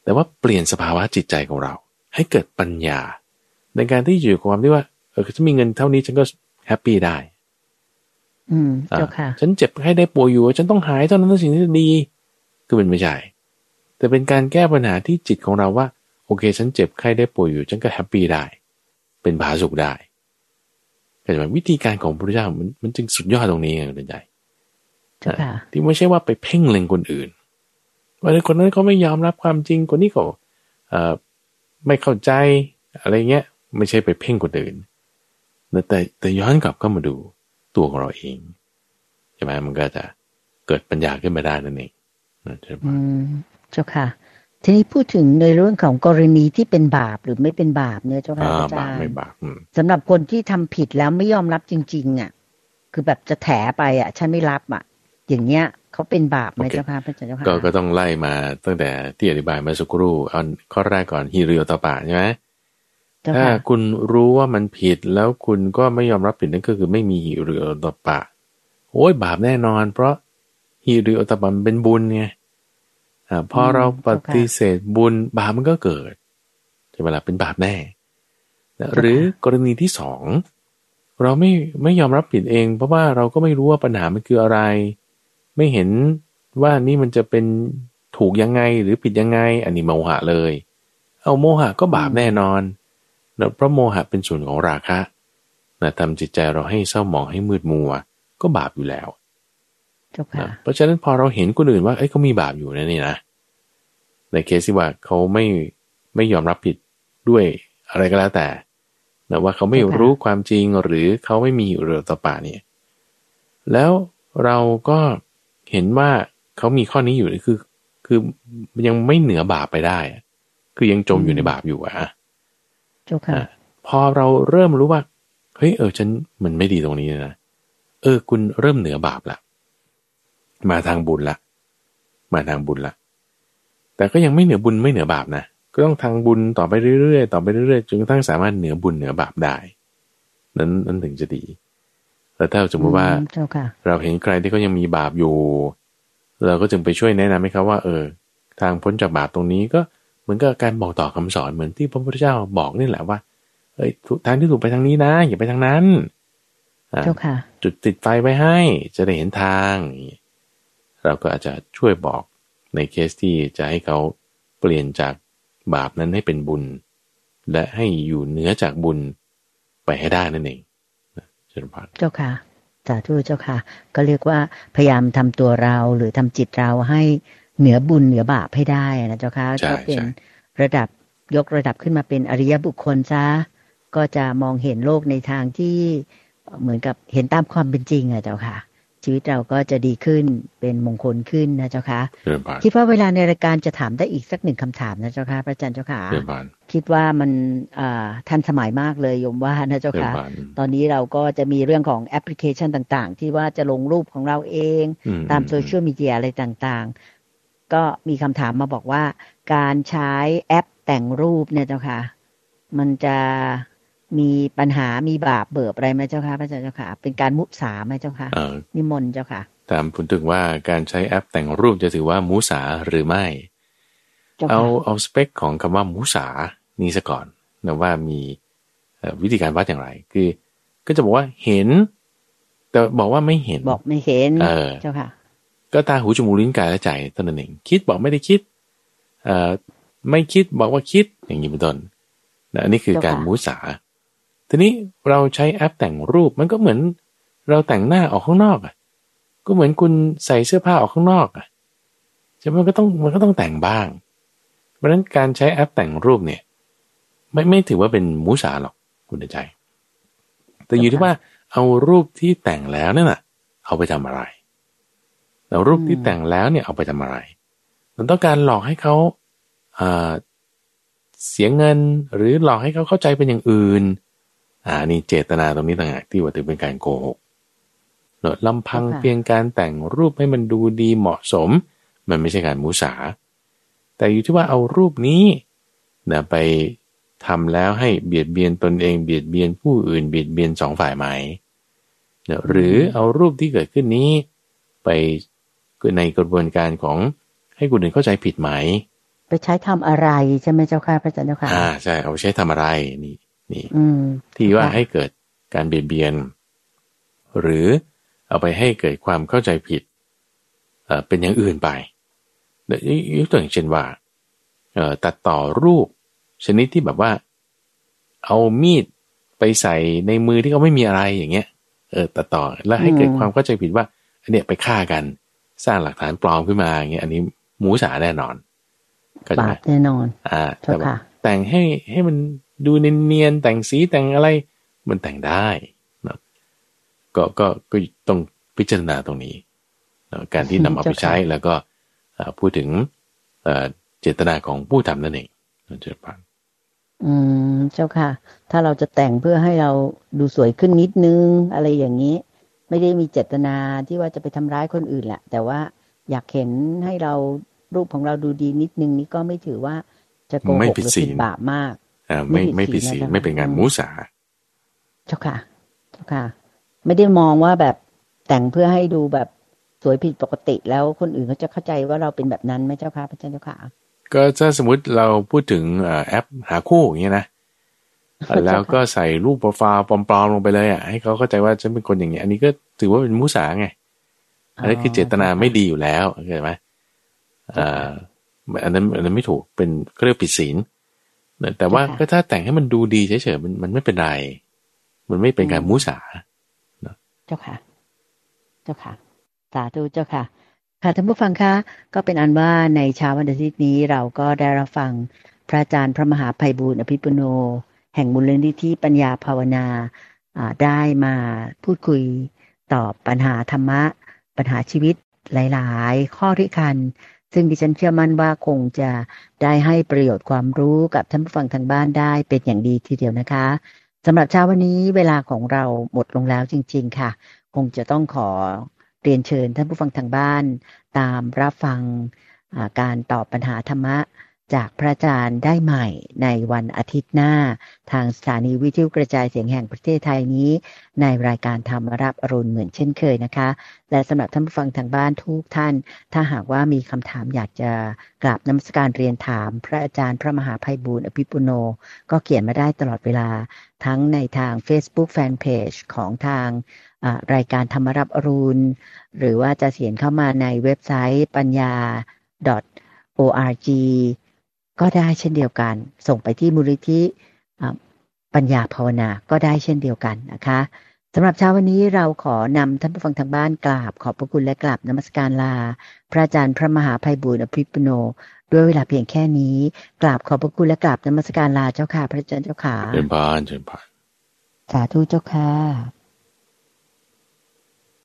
แต่ว่าเปลี่ยนสภาวะจิตใจของเรา ให้เกิดปัญญา ในการที่อยู่กับความที่ว่าเออฉันมีเงินเท่านี้ฉันก็ happy ได้ อืมเจ้าค่ะ ฉันเจ็บไข้ได้ป่วยอยู่ ฉันต้องหายเท่านั้นสิ่งที่ดีคือมันไม่ใช่ แต่เป็นการแก้ปัญหาที่จิตของเราว่า โอเค ฉันเจ็บไข้ได้ป่วยอยู่ ฉันก็ happy ได้ เป็นผาสุขได้แต่วิธีการของพระพุทธเจ้ามันมันจึงสุดยอดตรงนี้ไงคุณใจ ที่ไม่ใช่ว่าไปเพ่งเล็งคนอื่นว่าคนนั้นเขาไม่ยอมรับความจริงคนนี้ก็ไม่เข้าใจอะไรเงี้ย ไม่ใช่ไปเพ่งคนอื่นแต่แต่ย้อนกลับเข้ามาดูตัวของเราเองใช่ไหมมันก็จะเกิดปัญญาขึ้นมาได้นั่นเองอืมเจ้าค่ะ ทีนี้พูดถึงในเรื่องของกรณีที่เป็นบาปหรือไม่เป็นบาปเนี่ยเจ้าค่ะอาจารย์ไม่บาปสำหรับคนที่ทำผิดแล้วไม่ยอมรับจริง ๆ อะ คือแบบจะแถไปอะ ฉันไม่รับอะ อย่างเงี้ยเขาเป็นบาปไหมเจ้าค่ะพระเจ้าค่ะก็ก็ต้องไล่มาตั้งแต่ที่อธิบายมาสักครู่เอาข้อแรกก่อนฮิริโอตปาใช่ไหมถ้าคุณรู้ว่ามันผิดแล้วคุณก็ไม่ยอมรับผิดนั่นก็คือไม่มีฮิริโอตปะโอ้ยบาปแน่นอน เพราะฮิริโอตปะมันเป็นบุญไงอพอเราปฏิเสธบุญบาปมันก็เกิดใช่ไหมล่ะเป็นบาปแน่หรือกรณีที่สองเราไม่ไม่ยอมรับผิดเอง เพราะว่าเราก็ไม่รู้ว่าปัญหามันคืออะไร ไม่เห็นว่านี่มันจะเป็นถูกยังไงหรือผิดยังไง อันนี้โมหะเลย เอาโมหะก็บาปแน่นอนเนะเพราะโมหะเป็นส่วนของราคะนะทำจิตใจเราให้เศร้าหมองให้มืดมัว ก็บาปอยู่แล้วเพราะฉะนั้นพอเราเห็นคนอื่นว่าเอ้ยเขามีบาปอยู่นะนี่นะในเคสที่ว่าเขาไม่ไม่ยอมรับผิดด้วยอะไรก็แล้วแต่นะว่าเขาไม่รู้ความจริงหรือเขาไม่มีเรือต่อป่าเนี่ย แล้วเราก็เห็นว่าเขามีข้อนี้อยู่คือ คือยังไม่เหนือบาปไปได้ คือยังจมอยู่ในบาปอยู่อะพอเราเริ่มรู้ว่าเฮ้ยเออฉันมันไม่ดีตรงนี้นะเออ คุณเริ่มเหนือบาปละมาทางบุญละ มาทางบุญละ แต่ก็ยังไม่เหนือบุญไม่เหนือบาปนะก็ต้องทางบุญต่อไปเรื่อยๆต่อไปเรื่อยๆจนกระทั่งสามารถเหนือบุญเหนือบาปได้ นั้นนั้นถึงจะดี แล้วถ้าสมมติว่าเราเห็นใครที่เขายังมีบาปอยู่ เราก็จึงไปช่วยแนะนำให้เขาว่า เออ ทางพ้นจากบาปตรงนี้ก็เหมือนกับการบอกต่อคำสอนเหมือนที่พระพุทธเจ้าบอกนี่แหละว่าเอ้ยทางที่ถูกไปทางนี้นะ อย่าไปทางนั้นจุดติดไฟไว้ให้จะได้เห็นทาง เราก็อาจจะช่วยบอกในเคสที่จะให้เขาเปลี่ยนจากบาปนั้นให้เป็นบุญ และให้อยู่เหนือจากบุญไปให้ได้นั่นเองเชิญพานเจ้าค่ะสาธุเจ้าค่ะ ก็เรียกว่าพยายามทำตัวเราหรือทำจิตเราให้เหนือบุญเหนือบาปให้ได้นะเจ้าค่ะก็เป็นระดับยกระดับขึ้นมาเป็นอริยบุคคลซะก็จะมองเห็นโลกในทางที่เหมือนกับเห็นตามความเป็นจริงอะเจ้าค่ะ ชีวิตเราก็จะดีขึ้นเป็นมงคลขึ้นนะเจ้าค่ะคิดว่าเวลาในรายการจะถามได้อีกสักหนึ่งคำถามนะเจ้าค่ะพระอาจารย์เจ้าค่ะคิดว่ามันทันสมัยมากเลยยมว่านะเจ้าค่ะตอนนี้เราก็จะมีเรื่องของแอปพลิเคชันต่างๆ ที่ว่าจะลงรูปของเราเองตามโซเชียลมีเดียอะไรต่างๆ ก็มีคำถามมาบอกว่า การใช้แอปแต่งรูปเนี่ยเจ้าค่ะมันจะ มีปัญหามีบาปเบิบอะไรไหมเจ้าค่ะพระอาจารย์เจ้าค่ะ เป็นการมุสาไหมเจ้าค่ะนิมนต์เจ้าค่ะถามคุณถึงว่าการใช้แอปแต่งรูปจะถือว่ามุสาหรือไม่ เอาเอาสเปคของคำว่ามุสานี้ซะก่อนนะว่ามีวิธีการวัดอย่างไร คือ ก็จะบอกว่าเห็น แต่บอกว่าไม่เห็นบอกไม่เห็น เออเจ้าค่ะ ก็ตาหูจมูกลิ้นกายและใจตนเองคิดบอกไม่ได้คิด เอ่อไม่คิดบอกว่าคิดอย่างนี้เป็นต้นนะอันนี้คือการมุสา ทีนี้เราใช้แอปแต่งรูปมันก็เหมือน เราแต่งหน้าออกข้างนอกอะ ก็เหมือนคุณใส่เสื้อผ้าออกข้างนอกอะจะมันก็ต้องมันก็ต้องแต่งบ้าง เพราะฉะนั้นการใช้แอปแต่งรูปเนี่ย ไม่ไม่ถือว่าเป็นมูสาหรอกคุณใจ แต่อยู่ที่ว่าเอารูปที่แต่งแล้วนั่นน่ะ เอาไปทำอะไรแล้วรูปที่แต่งแล้วเนี่ยเอาไปทำอะไรมันต้องการหลอกให้เขาเเสียเงินหรือหลอกให้เขาเข้าใจเป็นอย่างอื่น อ่านี่เจตนาตรงนี้ต่างหากที่ว่าถือเป็นการโกหกเนอะลำพังเพียงการแต่งรูปให้มันดูดีเหมาะสม มันไม่ใช่การมุสา แต่อยู่ที่ว่าเอารูปนี้นะไปทำแล้วให้เบียดเบียนตนเองเบียดเบียนผู้อื่นเบียดเบียนสองฝ่ายไหมเนะหรือเอารูปที่เกิดขึ้นนี้ ไปในกระบวนการของให้คนอื่นเข้าใจผิดไหม ไปใช้ทำอะไรใช่ไหมเจ้าค่ะพระอาจารย์เจ้าค่ะอ่าใช่เอาใช้ทำอะไรนี่ นี่ที่ว่าให้เกิดการเบียดเบียน หรือเอาไปให้เกิดความเข้าใจผิดเอ่อเป็นอย่างอื่นไปยกตัวอย่างเช่นว่าเอ่อตัดต่อรูปชนิดที่แบบว่า เอามีดไปใส่ในมือที่เขาไม่มีอะไรอย่างเงี้ย เออตัดต่อแล้วให้เกิดความเข้าใจผิดว่าอันเนี้ยไปฆ่ากัน สร้างหลักฐานปลอมขึ้นมาอย่างเงี้ยอันนี้หมูสาแน่นอนบาปแน่นอน อ่าแต่แต่งให้ให้มัน ดูเนียนๆแต่งสีแต่งอะไรมันแต่งได้นะก็ก็ก็ต้องพิจารณาตรงนี้การที่นำเอาไปใช้แล้วก็พูดถึงเจตนาของผู้ทำนั่นเองเจ้าค่ะอืมเจ้าค่ะ ถ้าเราจะแต่งเพื่อให้เราดูสวยขึ้นนิดนึงอะไรอย่างนี้ ไม่ได้มีเจตนาที่ว่าจะไปทำร้ายคนอื่นแหละแต่ว่าอยากเห็นให้เรารูปของเราดูดีนิดนึงนี่ก็ไม่ถือว่าจะโกหกหรือผิดบาปมากอ่า ไม่ไม่ผิดศีลไม่เป็นงานมูสาเจ้าค่ะเจ้าค่ะ ไม่ได้มองว่าแบบแต่งเพื่อให้ดูแบบสวยผิดปกติแล้วคนอื่นเขาจะเข้าใจว่าเราเป็นแบบนั้นไหมเจ้าค่ะพระเจ้าค่ะ ก็ถ้าสมมติเราพูดถึงแอปหาคู่อย่างเงี้ยนะแล้วก็ใส่รูปโปรไฟล์ปลอมๆลงไปเลยอะให้เขาเข้าใจว่าฉันเป็นคนอย่างเงี้ยอันนี้ก็ถือว่าเป็นมุสาไง อันนี้คือเจตนาไม่ดีอยู่แล้วเข้าใจไหมอ่าอันนั้นอันนั้นไม่ถูกเป็นก็เรียกผิดศีล แต่ว่าก็ถ้าแต่งให้มันดูดีเฉยๆมันมันไม่เป็นไร มันไม่เป็นการมุสาเจ้าค่ะ เจ้าค่ะ สาธุเจ้าค่ะ ค่ะท่านผู้ฟังคะ ก็เป็นอันว่าในเช้าวันอาทิตย์นี้เราก็ได้รับฟังพระอาจารย์พระมหาภัยบูร์อภิปุโน แห่งมูลนิธิปัญญาภาวนาได้มาพูดคุยตอบปัญหาธรรมะ ปัญหาชีวิตหลาย ๆ ข้อที่คัน ซึ่งดิฉันเชื่อมั่นว่าคงจะได้ให้ประโยชน์ความรู้กับท่านผู้ฟังทางบ้านได้เป็นอย่างดีทีเดียวนะคะสำหรับเช้าวันนี้เวลาของเราหมดลงแล้วจริง ๆ ค่ะ คงจะต้องขอเรียนเชิญท่านผู้ฟังทางบ้าน ตามรับฟังการตอบปัญหาธรรมะ จากพระอาจารย์ได้ใหม่ในวันอาทิตย์หน้า ทางสถานีวิทยุกระจายเสียงแห่งประเทศไทยนี้ ในรายการธรรมรับอรุณเหมือนเช่นเคยนะคะ และสำหรับท่านผู้ฟังทางบ้านทุกท่าน ถ้าหากว่ามีคำถามอยากจะกราบนมัสการเรียนถาม พระอาจารย์พระมหาภัยบูร์อภิปุโน ก็เขียนมาได้ตลอดเวลา ทั้งในทาง Facebook Fanpage ของทางรายการธรรมรับอรุณหรือว่าจะเขียนเข้ามาในเว็บไซต์ปัญญา .org ก็ได้เช่นเดียวกัน ส่งไปที่มูลนิธิปัญญาภาวนาก็ได้เช่นเดียวกันนะคะสำหรับเช้าวันนี้เราขอนำท่านผู้ฟังทางบ้านกราบ ขอบพระคุณและกราบนมัสการลา พระอาจารย์พระมหาภัยบุญอภิปุโน ด้วยเวลาเพียงแค่นี้ กราบขอบพระคุณและกราบนมัสการลาเจ้าค่ะ พระอาจารย์เจ้าค่ะเชิญพานเชิญพานสาธุเจ้าค่ะ